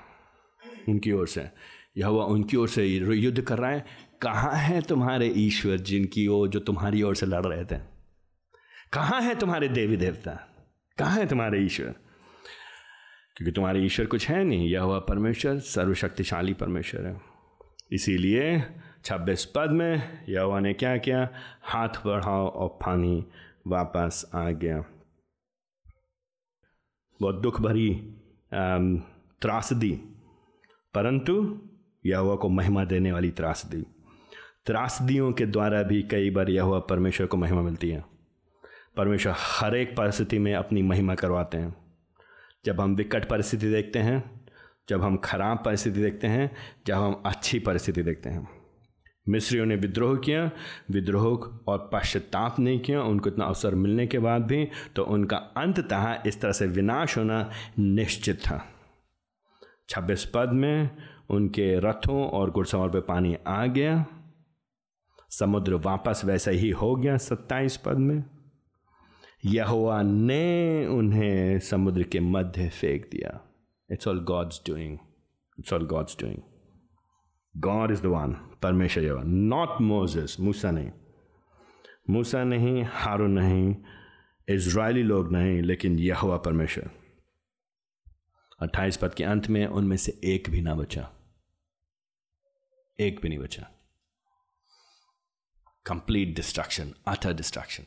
उनकी ओर से। यहोवा उनकी ओर से युद्ध कर रहा है। कहाँ है तुम्हारे ईश्वर जिनकी ओर जो तुम्हारी ओर से लड़ रहे थे? कहाँ है तुम्हारे देवी देवता? कहाँ है तुम्हारे ईश्वर? क्योंकि तुम्हारे ईश्वर कुछ है नहीं। यह हुआ परमेश्वर सर्वशक्तिशाली परमेश्वर है। इसीलिए छब्बीस पद में, यहोवा ने क्या किया? हाथ बढ़ाओ और पानी वापस आ गया। बहुत दुख भरी त्रासदी परंतु यहोवा को महिमा देने वाली त्रासदी त्रासदियों के द्वारा भी कई बार यहोवा परमेश्वर को महिमा मिलती है। परमेश्वर हर एक परिस्थिति में अपनी महिमा करवाते हैं। जब हम विकट परिस्थिति देखते हैं, जब हम खराब परिस्थिति देखते हैं, जब हम अच्छी परिस्थिति देखते हैं। मिस्रियों ने विद्रोह किया, विद्रोह और पश्चाताप नहीं किया, उनको इतना अवसर मिलने के बाद भी तो उनका अंततः इस तरह से विनाश होना निश्चित था। छब्बीस पद में उनके रथों और घुड़सवार पे पानी आ गया। समुद्र वापस वैसा ही हो गया सत्ताईस पद में। यहोवा ने उन्हें समुद्र के मध्य फेंक दिया। It's all God's doing it's all God's doing God is the one परमेश्वर यवा नॉट मोजेस मूसा नहीं। मूसा नहीं हारू नहीं इसराइली लोग नहीं, लेकिन यह हुआ परमेश्वर। अट्ठाईस पद के अंत में उनमें से एक भी ना बचा। एक भी नहीं बचा। कंप्लीट डिस्ट्रक्शन अटर डिस्ट्रक्शन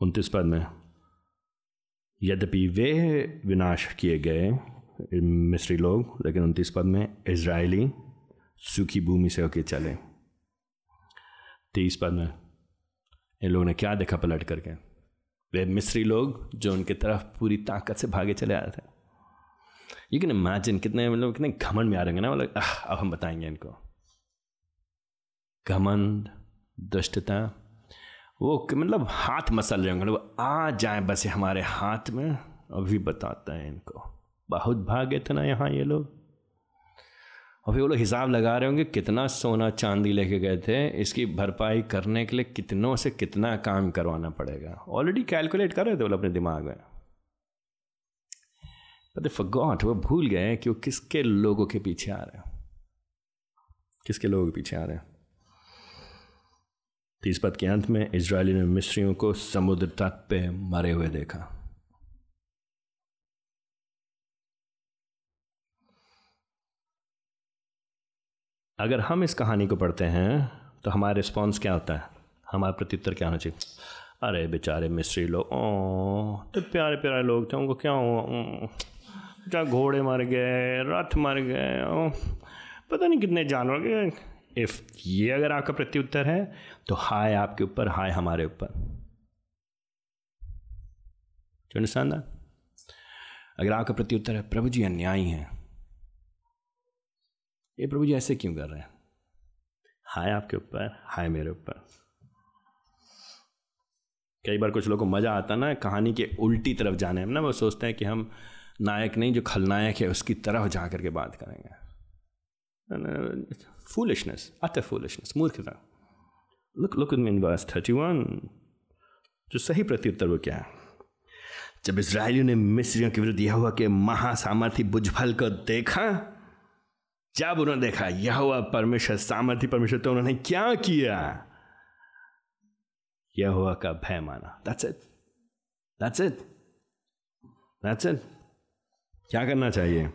उनतीस पद में, यद्यपि वे विनाश किए गए मिस्री लोग, लेकिन उनतीस पद में इसराइली सूखी भूमि से होके चले। तेईस पद में इन लोगों ने क्या देखा पलट करके? वे मिस्री लोग जो उनकी तरफ़ पूरी ताकत से भागे चले आए थे। यू कैन इमेजिन कितने मतलब कितने घमंड में आ रहे हैं ना मतलब अब हम बताएँगे इनको। घमंड, दुष्टता, वो मतलब हाथ मसल रहे होंगे, आ जाए बस हमारे हाथ में, अभी बताता है इनको। बहुत भागे थे ना यहाँ ये लोग। और फिर वो लोग हिसाब लगा रहे होंगे, कितना सोना चांदी लेके गए थे, इसकी भरपाई करने के लिए कितनों से कितना काम करवाना पड़ेगा। ऑलरेडी कैलकुलेट कर रहे थे वो अपने दिमाग में। बट फॉरगॉट वो भूल गए कि वो किसके लोगों के पीछे आ रहे हैं। किसके लोगों के पीछे आ रहे हैं। तीस पद के अंत में इसराइली ने मिस्रियों को समुद्र तट पे मरे हुए देखा। अगर हम इस कहानी को पढ़ते हैं तो हमारा रिस्पॉन्स क्या होता है? हमारा प्रत्युत्तर क्या होना चाहिए? अरे बेचारे मिस्त्री लोग ओ तो प्यारे प्यारे लोग थे, उनको क्या हुआ? क्या घोड़े मर गए, रथ मर गए पता नहीं कितने जानवर गए। इफ़ ये अगर आपका प्रत्युत्तर है तो हाय आपके ऊपर, हाय हमारे ऊपर। अगर आपका प्रत्युत्तर है, प्रभु जी अन्यायी हैं। ये प्रभु जी ऐसे क्यों कर रहे हैं? हाय आपके ऊपर हाय मेरे ऊपर। कई बार कुछ लोगों को मज़ा आता ना कहानी के उल्टी तरफ़ जाने में ना वो सोचते हैं कि हम नायक नहीं जो खलनायक है उसकी तरफ़ जा कर के बात करेंगे। Foolishness, utter foolishness, मूर्खता। Look look in verse thirty one जो सही प्रत्युत्तर वो क्या है? जब इसराइलियों ने मिस्रियों के विरुद्ध यह हुआ के महासामर्थ्य बुझफल को देखा जब उन्होंने देखा यहुआ परमेश्वर सामर्थ्य परमेश्वर तो उन्होंने क्या किया? यहुआ का भय माना। That's it that's it that's it क्या करना चाहिए?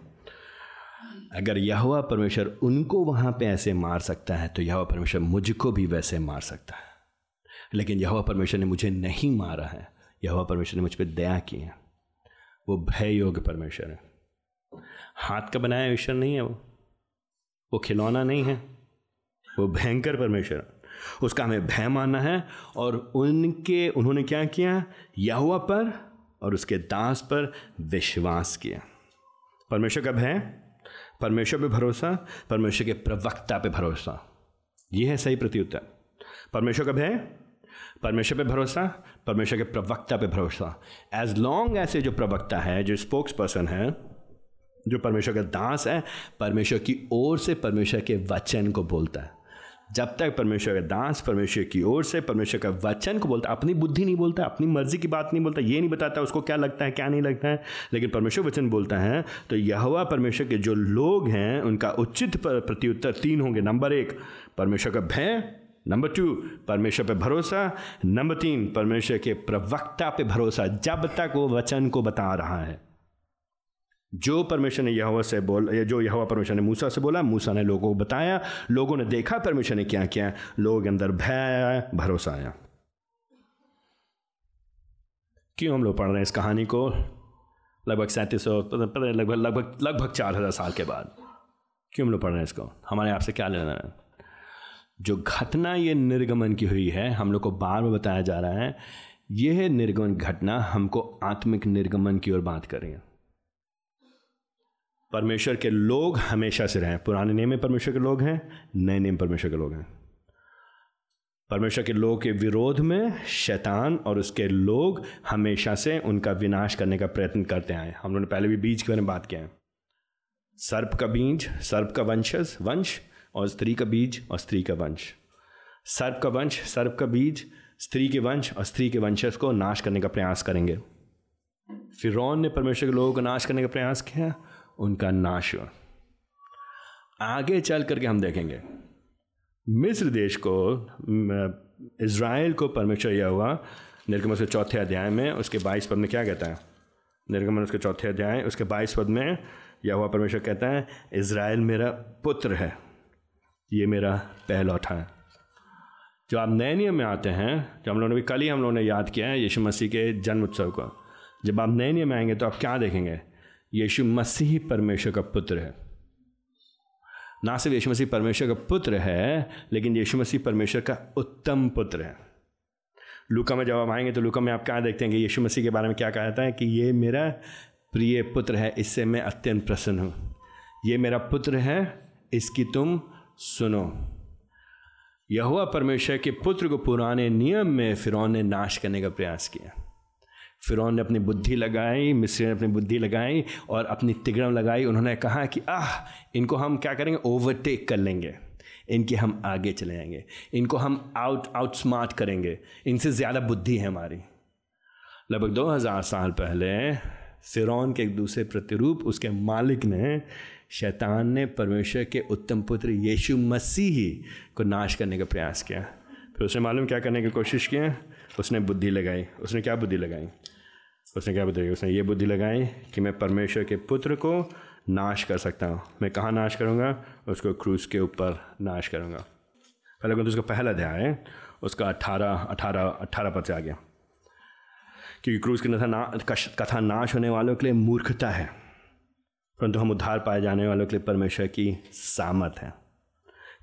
अगर यहुआ परमेश्वर उनको वहाँ पे ऐसे मार सकता है तो यहुआ परमेश्वर मुझको भी वैसे मार सकता है। लेकिन यहुआ परमेश्वर ने मुझे नहीं मारा है। यहुआ परमेश्वर ने मुझ पर दया की है। वो भय योग्य परमेश्वर है। हाथ का बनाया ईश्वर नहीं है वो। वो खिलौना नहीं है, वो भयंकर परमेश्वर उसका हमें भय मानना है और उनके, उन्होंने क्या किया? यहुआ पर और उसके दास पर विश्वास किया। परमेश्वर का भय, परमेश्वर पे भरोसा, परमेश्वर के प्रवक्ता पे भरोसा। ये है सही प्रत्युत्तर। परमेश्वर का भय, परमेश्वर पे भरोसा, परमेश्वर के प्रवक्ता पे भरोसा। एज लॉन्ग ऐसे जो प्रवक्ता है, जो स्पोक्स पर्सन है जो परमेश्वर का दास है, परमेश्वर की ओर से परमेश्वर के वचन को बोलता है। जब तक परमेश्वर का दास परमेश्वर की ओर से परमेश्वर का वचन को बोलता अपनी बुद्धि नहीं बोलता, अपनी मर्ज़ी की बात नहीं बोलता, ये नहीं बताता उसको क्या लगता है, क्या नहीं लगता है, लेकिन परमेश्वर वचन बोलता है तो यहवा परमेश्वर के जो लोग हैं, उनका उचित प्रत्युत्तर तीन होंगे। नंबर एक, परमेश्वर का भय। नंबर टू, परमेश्वर पे भरोसा। नंबर तीन, परमेश्वर के प्रवक्ता पे भरोसा। जब तक वो वचन को बता रहा है। जो परमेश्वर ने यहवा से बोल, या जो यहवा परमेश्वर ने मूसा से बोला, मूसा ने लोगों को बताया, लोगों ने देखा परमेश्वर ने क्या किया लोगों के अंदर भय आया, भरोसा आया। क्यों हम लोग पढ़ रहे हैं इस कहानी को? लगभग सैंतीस सौ, लगभग लगभग लगभग चार हज़ार साल के बाद। क्यों हम लोग पढ़ रहे हैं इसको? हमारे आपसे क्या लेना है? जो घटना ये निर्गमन की हुई है, हम लोग को बार बार बताया जा रहा है, यह निर्गमन घटना हमको आत्मिक निर्गमन की ओर बात कर रही है। परमेश्वर के लोग हमेशा से रहे। पुराने नियम में परमेश्वर के लोग हैं, नए नियम परमेश्वर के लोग हैं। परमेश्वर के लोग के विरोध में शैतान और उसके लोग हमेशा से उनका विनाश करने का प्रयत्न करते आए हम लोगों ने पहले भी बीज के बारे में बात किया है। सर्प का बीज, सर्प का वंशज, वंश और स्त्री का बीज और स्त्री का वंश। सर्प का वंश, सर्प का बीज, स्त्री के वंश और स्त्री के वंशज को नाश करने का प्रयास करेंगे। फिर ने परमेश्वर के लोगों को नाश करने का प्रयास किया। उनका नाश हुआ। आगे चल करके हम देखेंगे। मिस्र देश को इसराइल को परमेश्वर यह हुआ, निर्गमन उसके चौथे अध्याय में, उसके बाईस पद में क्या कहता है? निर्गमन उसके चौथे अध्याय, उसके बाईस पद में यह हुआ, परमेश्वर कहता है इसराइल मेरा पुत्र है। ये मेरा पहलौठा है। जो आप नए नियम में आते हैं, जो हम लोगों ने भी कल ही हम लोगों ने याद किया है, यीशु मसीह के जन्म उत्सव को। जब आप नए नियम में आएँगे तो आप क्या देखेंगे? यीशु मसीह परमेश्वर का पुत्र है। ना सिर्फ़ यीशु मसीह परमेश्वर का पुत्र है, लेकिन यीशु मसीह परमेश्वर का उत्तम पुत्र है। लुका में जब आप आएँगे तो लुका में आप क्या देखते हैं कि यीशु मसीह के बारे में क्या कहा जाता है कि ये मेरा प्रिय पुत्र है, इससे मैं अत्यंत प्रसन्न हूँ। ये मेरा पुत्र है, इसकी तुम सुनो। यहुआ परमेश्वर के पुत्र को पुराने नियम में फिर ने नाश करने का प्रयास किया। फिर ने अपनी बुद्धि लगाई, मिस्र ने अपनी बुद्धि लगाई और अपनी तिगड़म लगाई। उन्होंने कहा कि, आह, इनको हम क्या करेंगे? ओवरटेक कर लेंगे। इनके हम आगे चले जाएँगे। इनको हम आउट आउट स्मार्ट करेंगे। इनसे ज़्यादा बुद्धि है हमारी। लगभग दो हज़ार साल पहले, फिरौन के एक दूसरे प्रतिरूप, उसके मालिक ने शैतान ने परमेश्वर के उत्तम पुत्र यीशु मसीह को नाश करने का प्रयास किया। फिर उसने मालूम क्या करने की कोशिश की? उसने बुद्धि लगाई। उसने क्या बुद्धि लगाई? उसने क्या बुद्धि उसने ये बुद्धि लगाई कि मैं परमेश्वर के पुत्र को नाश कर सकता हूँ। मैं कहाँ नाश करूँगा? उसको क्रूज के ऊपर नाश करूँगा। पहले तो उसका पहला अध्याय है। उसका अट्ठारह अठारह अट्ठारह पद से आ गया क्योंकि क्रूज की कथा ना कथा नाश होने वालों के लिए मूर्खता है। परंतु हम उद्धार पाए जाने वालों के लिए परमेश्वर की सामत है।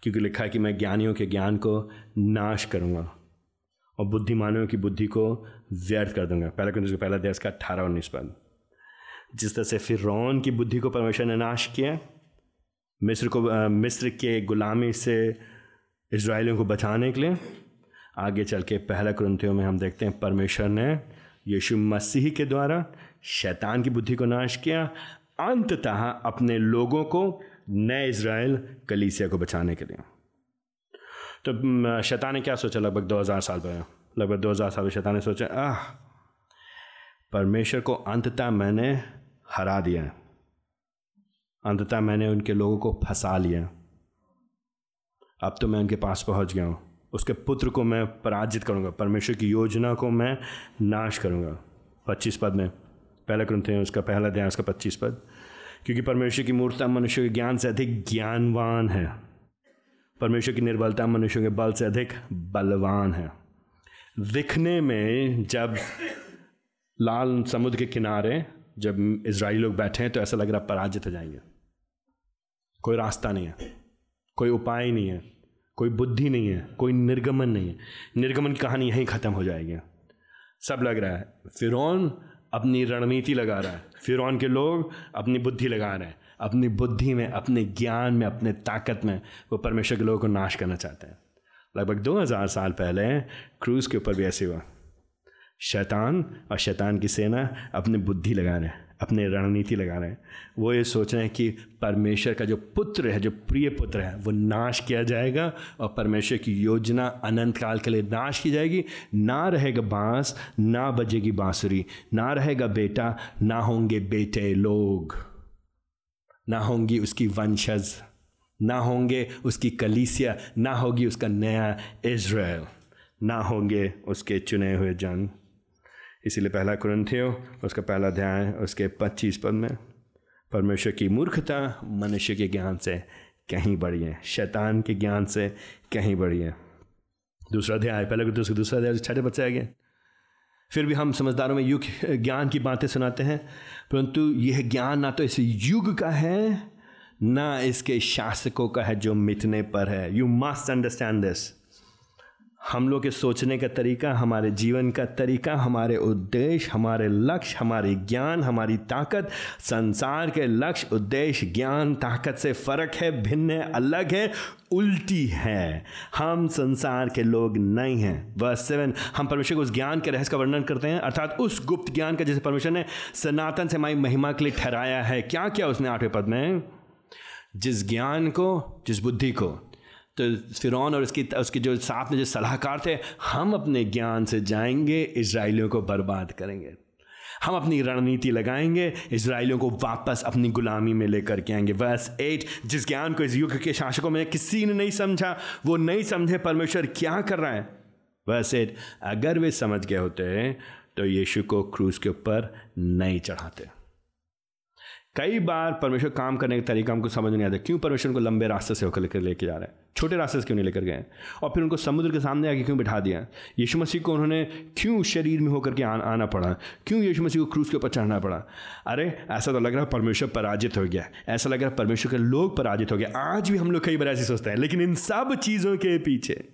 क्योंकि लिखा है कि मैं ज्ञानियों के ज्ञान को नाश करूँगा। और बुद्धिमानों की बुद्धि को व्यर्थ कर दूँगा। पहला कुछ पहला देश का अट्ठारह उन्नीस पद। जिस तरह से फिर रौन की बुद्धि को परमेश्वर ने नाश किया, मिस्र को मिस्र के गुलामी से इसराइलियों को बचाने के लिए, आगे चल के पहला क्रंथियों में हम देखते हैं, परमेश्वर ने यीशु मसीह के द्वारा शैतान की बुद्धि को नाश किया, अंततः अपने लोगों को नए इसराइल कलीसिया को बचाने के लिए। तो शैतान ने क्या सोचा? लगभग 2000 साल पहले। लगभग 2000 साल पहले शैतान ने सोचा, आह, परमेश्वर को अंततः मैंने हरा दिया अंततः मैंने उनके लोगों को फंसा लिया अब तो मैं उनके पास पहुँच गया हूँ। उसके पुत्र को मैं पराजित करूँगा। परमेश्वर की योजना को मैं नाश करूँगा। पच्चीस पद में, पहला ग्रंथ उसका पहला ध्यान उसका पच्चीस पद। क्योंकि परमेश्वर की मूर्ता, मनुष्य के ज्ञान से अधिक ज्ञानवान है। परमेश्वर की निर्बलता मनुष्य के बल से अधिक बलवान है। दिखने में जब लाल समुद्र के किनारे जब इसराइली लोग बैठे हैं तो ऐसा लग रहा पराजित हो जाएँगे। कोई रास्ता नहीं है, कोई उपाय नहीं है, कोई बुद्धि नहीं है, कोई निर्गमन नहीं है। निर्गमन की कहानी यहीं ख़त्म हो जाएगी। सब लग रहा है। फिर अपनी रणनीति लगा रहा है। फिर के लोग अपनी बुद्धि लगा रहे हैं। अपनी बुद्धि में, अपने ज्ञान में, अपने ताकत में वो परमेश्वर के लोगों को नाश करना चाहते हैं। लगभग 2000 साल पहले क्रूज के ऊपर भी ऐसे हुआ। शैतान और शैतान की सेना अपनी बुद्धि लगा रहे हैं, अपने रणनीति लगा रहे हैं। वो ये सोच रहे हैं कि परमेश्वर का जो पुत्र है, जो प्रिय पुत्र है, वो नाश किया जाएगा और परमेश्वर की योजना अनंत काल के लिए नाश की जाएगी। ना रहेगा बाँस, ना बजेगी बांसुरी, ना रहेगा बेटा, ना होंगे बेटे लोग। ना होंगी उसकी वंशज, ना होंगे उसकी कलीसिया, ना होगी उसका नया इज़राइल, ना होंगे उसके चुने हुए जन इसीलिए पहला कुरंथियो उसका पहला अध्याय, उसके पच्चीस पद में, परमेश्वर की मूर्खता मनुष्य के ज्ञान से कहीं बड़ी है, शैतान के ज्ञान से कहीं बड़ी है। दूसरा अध्याय, पहले उसका दूसरा अध्याय, छठे बच्चे आगे। फिर भी हम समझदारों में युग, ज्ञान की बातें सुनाते हैं। परंतु यह ज्ञान ना तो इस युग का है, ना इसके शासकों का है जो मिटने पर है। यू मस्ट अंडरस्टैंड दिस हम लोग के सोचने का तरीका, हमारे जीवन का तरीका, हमारे उद्देश्य, हमारे लक्ष्य, हमारे ज्ञान, हमारी ताकत, संसार के लक्ष्य, उद्देश्य, ज्ञान, ताकत से फ़र्क है, भिन्न है, अलग है, उल्टी है। हम संसार के लोग नहीं हैं। बस सेवन हम परमेश्वर को उस ज्ञान के रहस्य का वर्णन करते हैं, अर्थात उस गुप्त ज्ञान का जैसे परमेश्वर ने सनातन से हमारी महिमा के लिए ठहराया है। क्या क्या उसने आठवें पद में? जिस ज्ञान को, जिस बुद्धि को। तो फिर और उसकी, उसके जो साथ में जो सलाहकार थे, हम अपने ज्ञान से जाएँगे इसराइलियों को बर्बाद करेंगे। हम अपनी रणनीति लगाएँगे इसराइलियों को वापस अपनी गुलामी में लेकर के आएँगे। वर्स एट जिस ज्ञान को इस युग के शासकों में किसी ने नहीं समझा, वो नहीं समझे परमेश्वर क्या कर रहा है। वर्स एट अगर वे समझ गए होते तो यीशु को क्रूज के ऊपर नहीं चढ़ाते। कई बार परमेश्वर काम करने का तरीका हमको समझ नहीं आता, क्यों परमेश्वर को लंबे रास्ते से होकर लेकर लेके जा रहे हैं? छोटे रास्ते से क्यों नहीं लेकर गए? और फिर उनको समुद्र के सामने आके क्यों बिठा दिया? यीशु मसीह को उन्होंने क्यों शरीर में होकर के आना पड़ा? क्यों यीशु मसीह को क्रूज के ऊपर चढ़ना पड़ा? अरे, ऐसा तो लग रहा है परमेश्वर पराजित हो गया। ऐसा लग रहा है परमेश्वर के लोग पराजित हो गए। आज भी हम लोग कई बार ऐसे सोचते हैं, लेकिन इन सब चीज़ों के पीछे,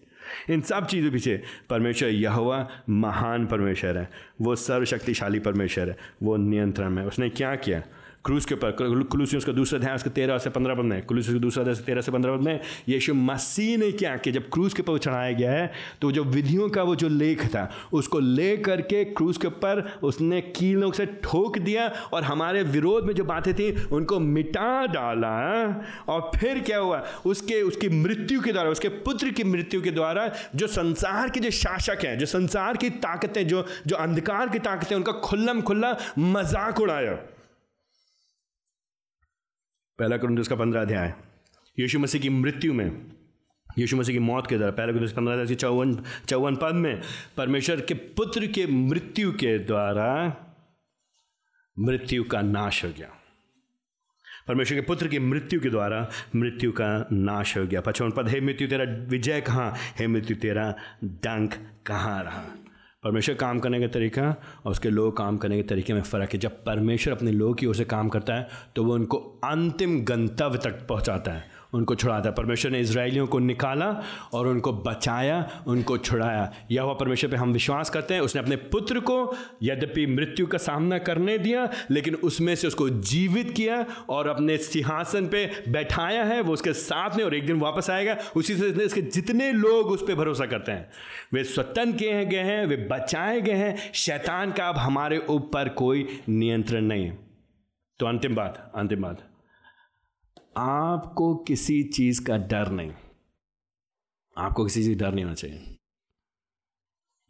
इन सब चीज़ों पीछे परमेश्वर यह हुआ महान परमेश्वर है। वो सर्वशक्तिशाली परमेश्वर है। वो नियंत्रण में उसने क्या किया? क्रूस के ऊपर क्लूसियस का दूसरा ध्यान उसका तेरह से पंद्रह पद में क्लूसियस का दूसरा अध्याय तेरह से पंद्रह पद में यीशु मसीह ने क्या किया? जब क्रूज के ऊपर चढ़ाया गया है तो जो विधियों का वो जो लेख था, उसको ले करके क्रूज के ऊपर उसने कीलों से ठोक दिया और हमारे विरोध में जो बातें थी, उनको मिटा डाला, और फिर क्या हुआ? उसके, उसकी मृत्यु के द्वारा, उसके पुत्र की मृत्यु के द्वारा जो संसार के जो शासक हैं, जो संसार की ताकतें, जो जो अंधकार की ताकतें, उनका खुल्लम खुल्ला मज़ाक उड़ाया। पहला कुरुंदस का पंद्रह अध्याय यीशु मसीह की मृत्यु में, यीशु मसीह की मौत के द्वारा, पहला कुरुंदस पंद्रह अध्याय चौवन चौवन पद में, परमेश्वर के पुत्र के मृत्यु के द्वारा मृत्यु का नाश हो गया। परमेश्वर के पुत्र की मृत्यु के द्वारा मृत्यु का नाश हो गया। पचपन पद, हे मृत्यु तेरा विजय कहाँ? हे मृत्यु तेरा डंक कहाँ रहा? परमेश्वर काम करने का तरीका और उसके लोग काम करने के तरीके में फ़र्क है। जब परमेश्वर अपने लोग की ओर से काम करता है तो वो उनको अंतिम गंतव्य तक पहुंचाता है। उनको छुड़ाता परमेश्वर ने इसराइलियों को निकाला और उनको बचाया, उनको छुड़ाया। यह हुआ परमेश्वर पे हम विश्वास करते हैं, उसने अपने पुत्र को यद्यपि मृत्यु का सामना करने दिया, लेकिन उसमें से उसको जीवित किया और अपने सिंहासन पे बैठाया है। वो उसके साथ में और एक दिन वापस आएगा। उसी से इसके जितने लोग उस पर भरोसा करते हैं, वे स्वतंत्र किए गए हैं, वे बचाए गए हैं। शैतान का अब हमारे ऊपर कोई नियंत्रण नहीं। है तो अंतिम बात अंतिम बात। आपको किसी चीज़ का डर नहीं। आपको किसी चीज़ डर नहीं होना चाहिए।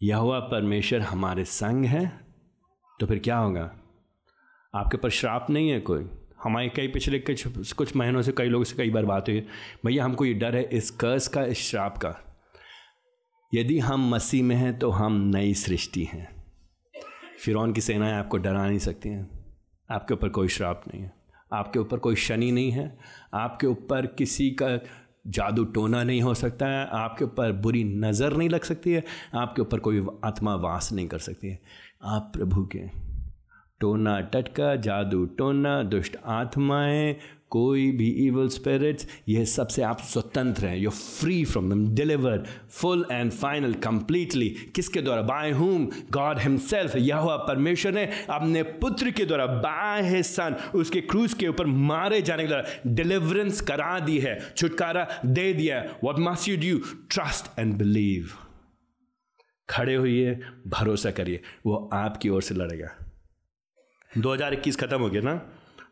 यह हुआ परमेश्वर हमारे संग है तो फिर क्या होगा? आपके ऊपर श्राप नहीं है कोई? हमारे कई पिछले कुछ कुछ महीनों से, कई लोगों से कई बार बात हुई, भैया, हमको ये डर है इस कर्ज का, इस श्राप का। यदि हम मसीह में हैं तो हम नई सृष्टि हैं। फिर की सेनाएँ आपको डरा नहीं सकती हैं। आपके ऊपर कोई श्राप नहीं है। आपके ऊपर कोई शनि नहीं है, आपके ऊपर किसी का जादू टोना नहीं हो सकता है, आपके ऊपर बुरी नज़र नहीं लग सकती है, आपके ऊपर कोई आत्मा वास नहीं कर सकती है। आप प्रभु के, टोना टटका, जादू टोना, दुष्ट आत्माएँ कोई भी इवल स्पिरिट्स ये सबसे आप स्वतंत्र हैं। You free from them delivered full and final completely किसके द्वारा? बाय हुम गॉड हिमसेल्फ यह हुआ परमेश्वर ने अपने पुत्र के द्वारा बाय है सन उसके क्रूज के ऊपर मारे जाने के द्वारा डिलीवरेंस करा दी है, छुटकारा दे दिया what must you do trust and believe खड़े हुई भरोसा करिए, वो आपकी ओर से लड़ेगा। 2021 खत्म हो गया ना?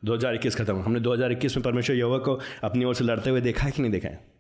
2021 खत्म हमने 2021 में परमेश्वर यहोवा को अपनी ओर से लड़ते हुए देखा है कि नहीं देखा है?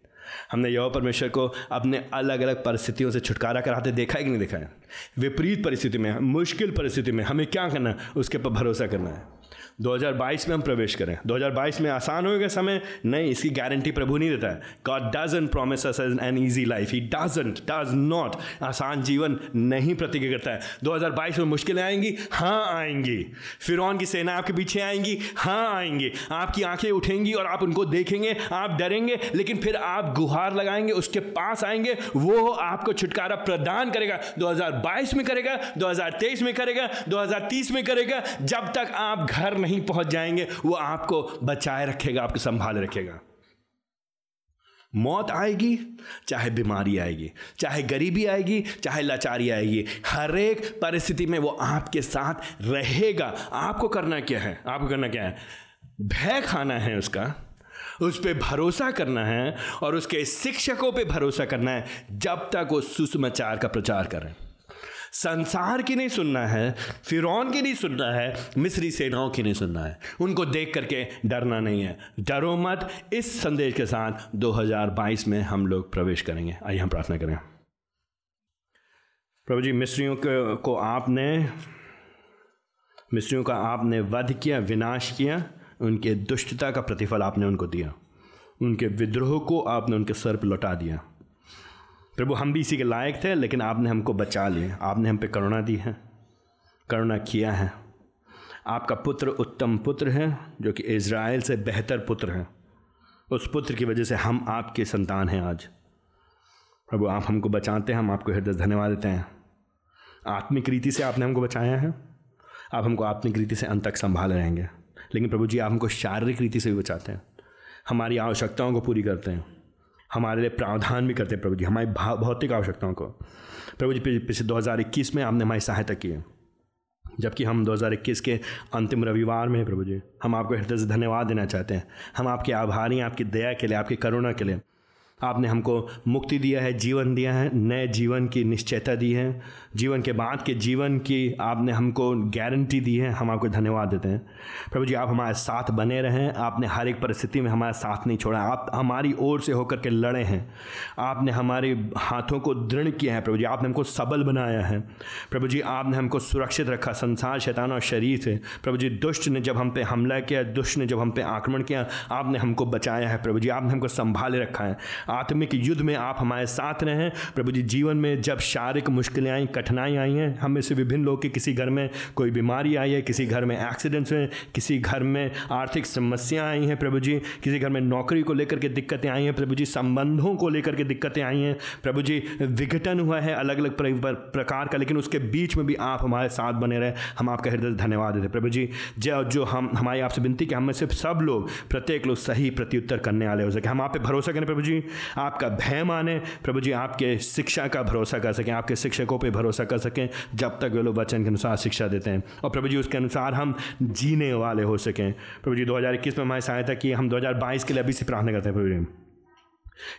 हमने यहोवा परमेश्वर को अपने अलग अलग परिस्थितियों से छुटकारा कराते देखा है कि नहीं देखा है? विपरीत परिस्थिति में, मुश्किल परिस्थिति में हमें क्या करना है? उसके ऊपर भरोसा करना है। 2022 में हम प्रवेश करें। 2022 में आसान होगा समय। नहीं, इसकी गारंटी प्रभु नहीं देता है। God doesn't promise an easy life he doesn't does not आसान जीवन नहीं प्रतिज्ञा करता है। 2022 में मुश्किलें आएँगी? हाँ आएँगी। फिर की सेना आपके पीछे आएँगी? हाँ आएँगी। आपकी आँखें उठेंगी और आप उनको देखेंगे। आप डरेंगे, लेकिन फिर आप गुहार लगाएँगे, उसके पास आएँगे। वो आपको छुटकारा प्रदान करेगा। 2022 में करेगा 2023 में करेगा 2030 में करेगा। जब तक आप घर नहीं पहुँच जाएँगे, वो आपको बचाए रखेगा, आपको संभाल रखेगा। मौत आएगी, चाहे बीमारी आएगी, चाहे गरीबी आएगी, चाहे लाचारी आएगी हर एक परिस्थिति में वो आपके साथ रहेगा। आपको करना क्या है? आपको करना क्या है? भय खाना है उसका, उस पर भरोसा करना है, और उसके शिक्षकों पे भरोसा करना है, जब तक वो सुसमाचार का प्रचार करें। संसार की नहीं सुनना है फिर की नहीं सुनना है, मिस्री सेनाओं की नहीं सुनना है। उनको देख करके डरना नहीं है। डरो मत, इस संदेश के साथ 2022 में हम लोग प्रवेश करेंगे। आइए हम प्रार्थना करें। प्रभु जी, मिस्रियों को आपने, मिस्रियों का आपने वध किया, विनाश किया, उनके दुष्टता का प्रतिफल आपने उनको दिया। उनके विद्रोह को आपने उनके सर पर लौटा दिया। प्रभु, हम भी इसी के लायक थे, लेकिन आपने हमको बचा लिया। आपने हम पे करुणा दी है, करुणा किया है। आपका पुत्र उत्तम पुत्र है, जो कि इज़राइल से बेहतर पुत्र है। उस पुत्र की वजह से हम आपके संतान हैं आज। प्रभु, आप हमको बचाते हैं, हम आपको हृदय धन्यवाद देते हैं। आत्मिक रीति से आपने हमको बचाया है। आप हमको आत्मिक रीति से अंत तक संभाल रहेंगे। लेकिन प्रभु जी, आप हमको शारीरिक रीति से भी बचाते हैं। हमारी आवश्यकताओं को पूरी करते हैं। हमारे लिए प्रावधान भी करते हैं प्रभु जी, हमारी भौतिक आवश्यकताओं को। प्रभु जी पिछले 2021 में आपने हमारी सहायता की है। जबकि हम 2021 के अंतिम रविवार में हैं प्रभु जी, हम आपको हृदय से धन्यवाद देना चाहते हैं। हम आपके आभारी हैं, आपकी दया के लिए, आपकी करुणा के लिए। आपने हमको मुक्ति दिया है, जीवन दिया है, नए जीवन की निश्चयता दी है। जीवन के बाद के जीवन की आपने हमको गारंटी दी है, हम आपको धन्यवाद देते हैं। प्रभु जी, आप हमारे साथ बने रहें, आपने हर एक परिस्थिति में हमारा साथ नहीं छोड़ा। आप हमारी ओर से होकर के लड़े हैं। आपने हमारे हाथों को दृढ़ किया है, प्रभु जी, आपने हमको सबल बनाया है। प्रभु जी, आपने हमको सुरक्षित रखा, संसार, शैतान और शरीर से। प्रभु जी, दुष्ट ने जब हम पे हमला किया, दुष्ट ने जब हम पे आक्रमण किया, आपने हमको बचाया है, प्रभु जी, आपने हमको संभाले रखा है। आत्मिक युद्ध में आप हमारे साथ रहें। प्रभु जी, जीवन में जब शारीरिक मुश्किलें आई कठिनाई आई हैं। हम में से विभिन्न लोग के किसी घर में कोई बीमारी आई है, किसी घर में एक्सीडेंट्स हुए, किसी घर में आर्थिक समस्याएँ आई हैं प्रभु जी, किसी घर में नौकरी को लेकर के दिक्कतें आई हैं प्रभु जी, संबंधों को लेकर के दिक्कतें आई हैं। प्रभु जी, विघटन हुआ है अलग अलग प्रकार का, लेकिन उसके बीच में भी आप हमारे साथ बने रहे। हम आपका हृदय धन्यवाद देते प्रभु जी। जो जो हम, हमारी आपसे विनती कि हम से सब लोग, प्रत्येक लोग सही प्रत्युत्तर करने वाले हो सके। हम आप पे भरोसा करें प्रभु जी। आपका भय माने, प्रभु जी आपके शिक्षा का भरोसा कर सकें, आपके शिक्षकों पर भरोसा कर सकें, जब तक वे लोग वचन के अनुसार शिक्षा देते हैं। और प्रभु जी, उसके अनुसार हम जीने वाले हो सकें। प्रभु जी 2021 में हमारी सहायता की, हम 2022 के लिए अभी से प्रार्थना करते हैं, प्रभु जी।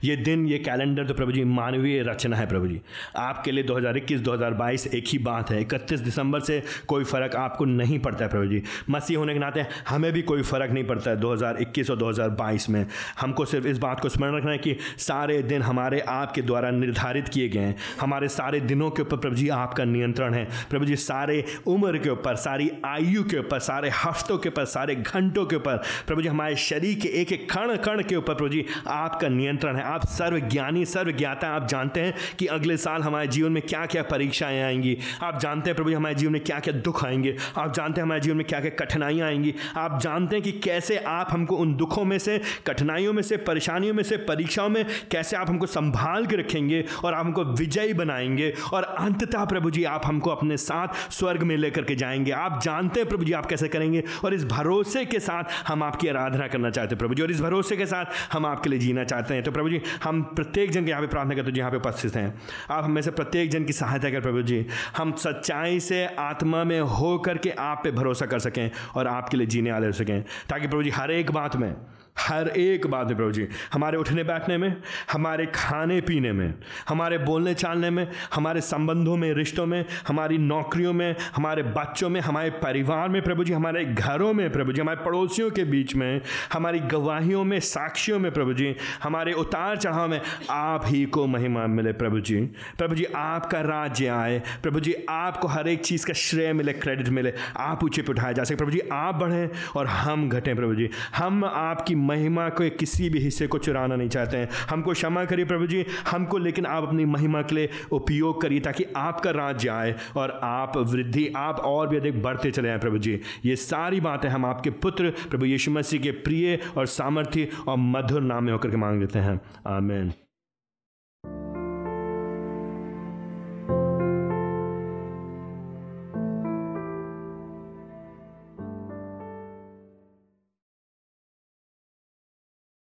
ये दिन, ये कैलेंडर तो प्रभु जी मानवीय रचना है प्रभु जी। आपके लिए 2021 2022 एक ही बात है। इकतीस दिसंबर से कोई फ़र्क आपको नहीं पड़ता है प्रभु जी। मसीह होने के नाते हमें भी कोई फ़र्क नहीं पड़ता है 2021 और 2022 में। हमको सिर्फ़ इस बात को स्मरण रखना है कि सारे दिन हमारे आपके द्वारा निर्धारित किए गए हैं। हमारे सारे दिनों के ऊपर प्रभु जी आपका नियंत्रण है। प्रभु जी, सारे उम्र के ऊपर, सारी आयु के ऊपर, सारे हफ्तों के ऊपर, सारे घंटों के ऊपर प्रभु जी, हमारे शरीर के एक एक कण कण के ऊपर प्रभु जी आपका नियंत्रण नियंत्रण है। आप सर्वज्ञानी, सर्वज्ञाता, आप जानते हैं कि अगले साल हमारे जीवन में क्या क्या परीक्षाएँ आएँगी। आप जानते हैं प्रभु हमारे जीवन में क्या क्या दुख आएँगे। आप जानते हैं हमारे जीवन में क्या क्या कठिनाइयाँ आएँगी। आप जानते हैं कि कैसे आप हमको उन दुखों में से, कठिनाइयों में से, परेशानियों में से, परीक्षाओं में कैसे आप हमको संभाल के रखेंगे और आप हमको विजयी बनाएँगे। और अंततः प्रभु जी, आप हमको अपने साथ स्वर्ग में लेकर के जाएँगे। आप जानते हैं प्रभु जी, आप कैसे करेंगे? और इस भरोसे के साथ हम आपकी आराधना करना चाहते हैं प्रभु जी, और इस भरोसे के साथ हम आपके लिए जीना चाहते हैं। तो प्रभु जी, हम प्रत्येक जन के यहाँ पे प्रार्थना करते हैं यहाँ पे उपस्थित हैं। आप हमें से प्रत्येक जन की सहायता कर प्रभु जी। हम सच्चाई से आत्मा में हो करके आप पे भरोसा कर सकें और आपके लिए जीने वाले हो सकें। ताकि प्रभु जी, हर एक बात में हर एक बात में प्रभु जी। हमारे उठने बैठने में, हमारे खाने पीने में, हमारे बोलने चालने में, हमारे संबंधों में, रिश्तों में, हमारी नौकरियों में, हमारे बच्चों में, हमारे परिवार में प्रभु जी, हमारे घरों में प्रभु जी, हमारे पड़ोसियों के बीच में, हमारी गवाहियों में, साक्षियों में प्रभु जी, हमारे उतार चढ़ाव में आप ही को महिमा मिले प्रभु जी। प्रभु जी, आपका राज्य आए। प्रभु जी, आपको हर एक चीज़ का श्रेय मिले क्रेडिट मिले। आप ऊँचे पर उठाए जा सके। प्रभु जी, आप बढ़ें और हम घटें प्रभु जी। हम आपकी महिमा के किसी भी हिस्से को चुराना नहीं चाहते हैं। हमको क्षमा करिए प्रभु जी हमको लेकिन आप अपनी महिमा के लिए उपयोग करिए ताकि आपका राज्य आए और आप वृद्धि, आप और भी अधिक बढ़ते चले जाएँ प्रभु जी ये सारी बातें हम आपके पुत्र प्रभु यीशु मसीह के प्रिय और सामर्थ्य और मधुर नाम में होकर के मांग लेते हैं। आमेन।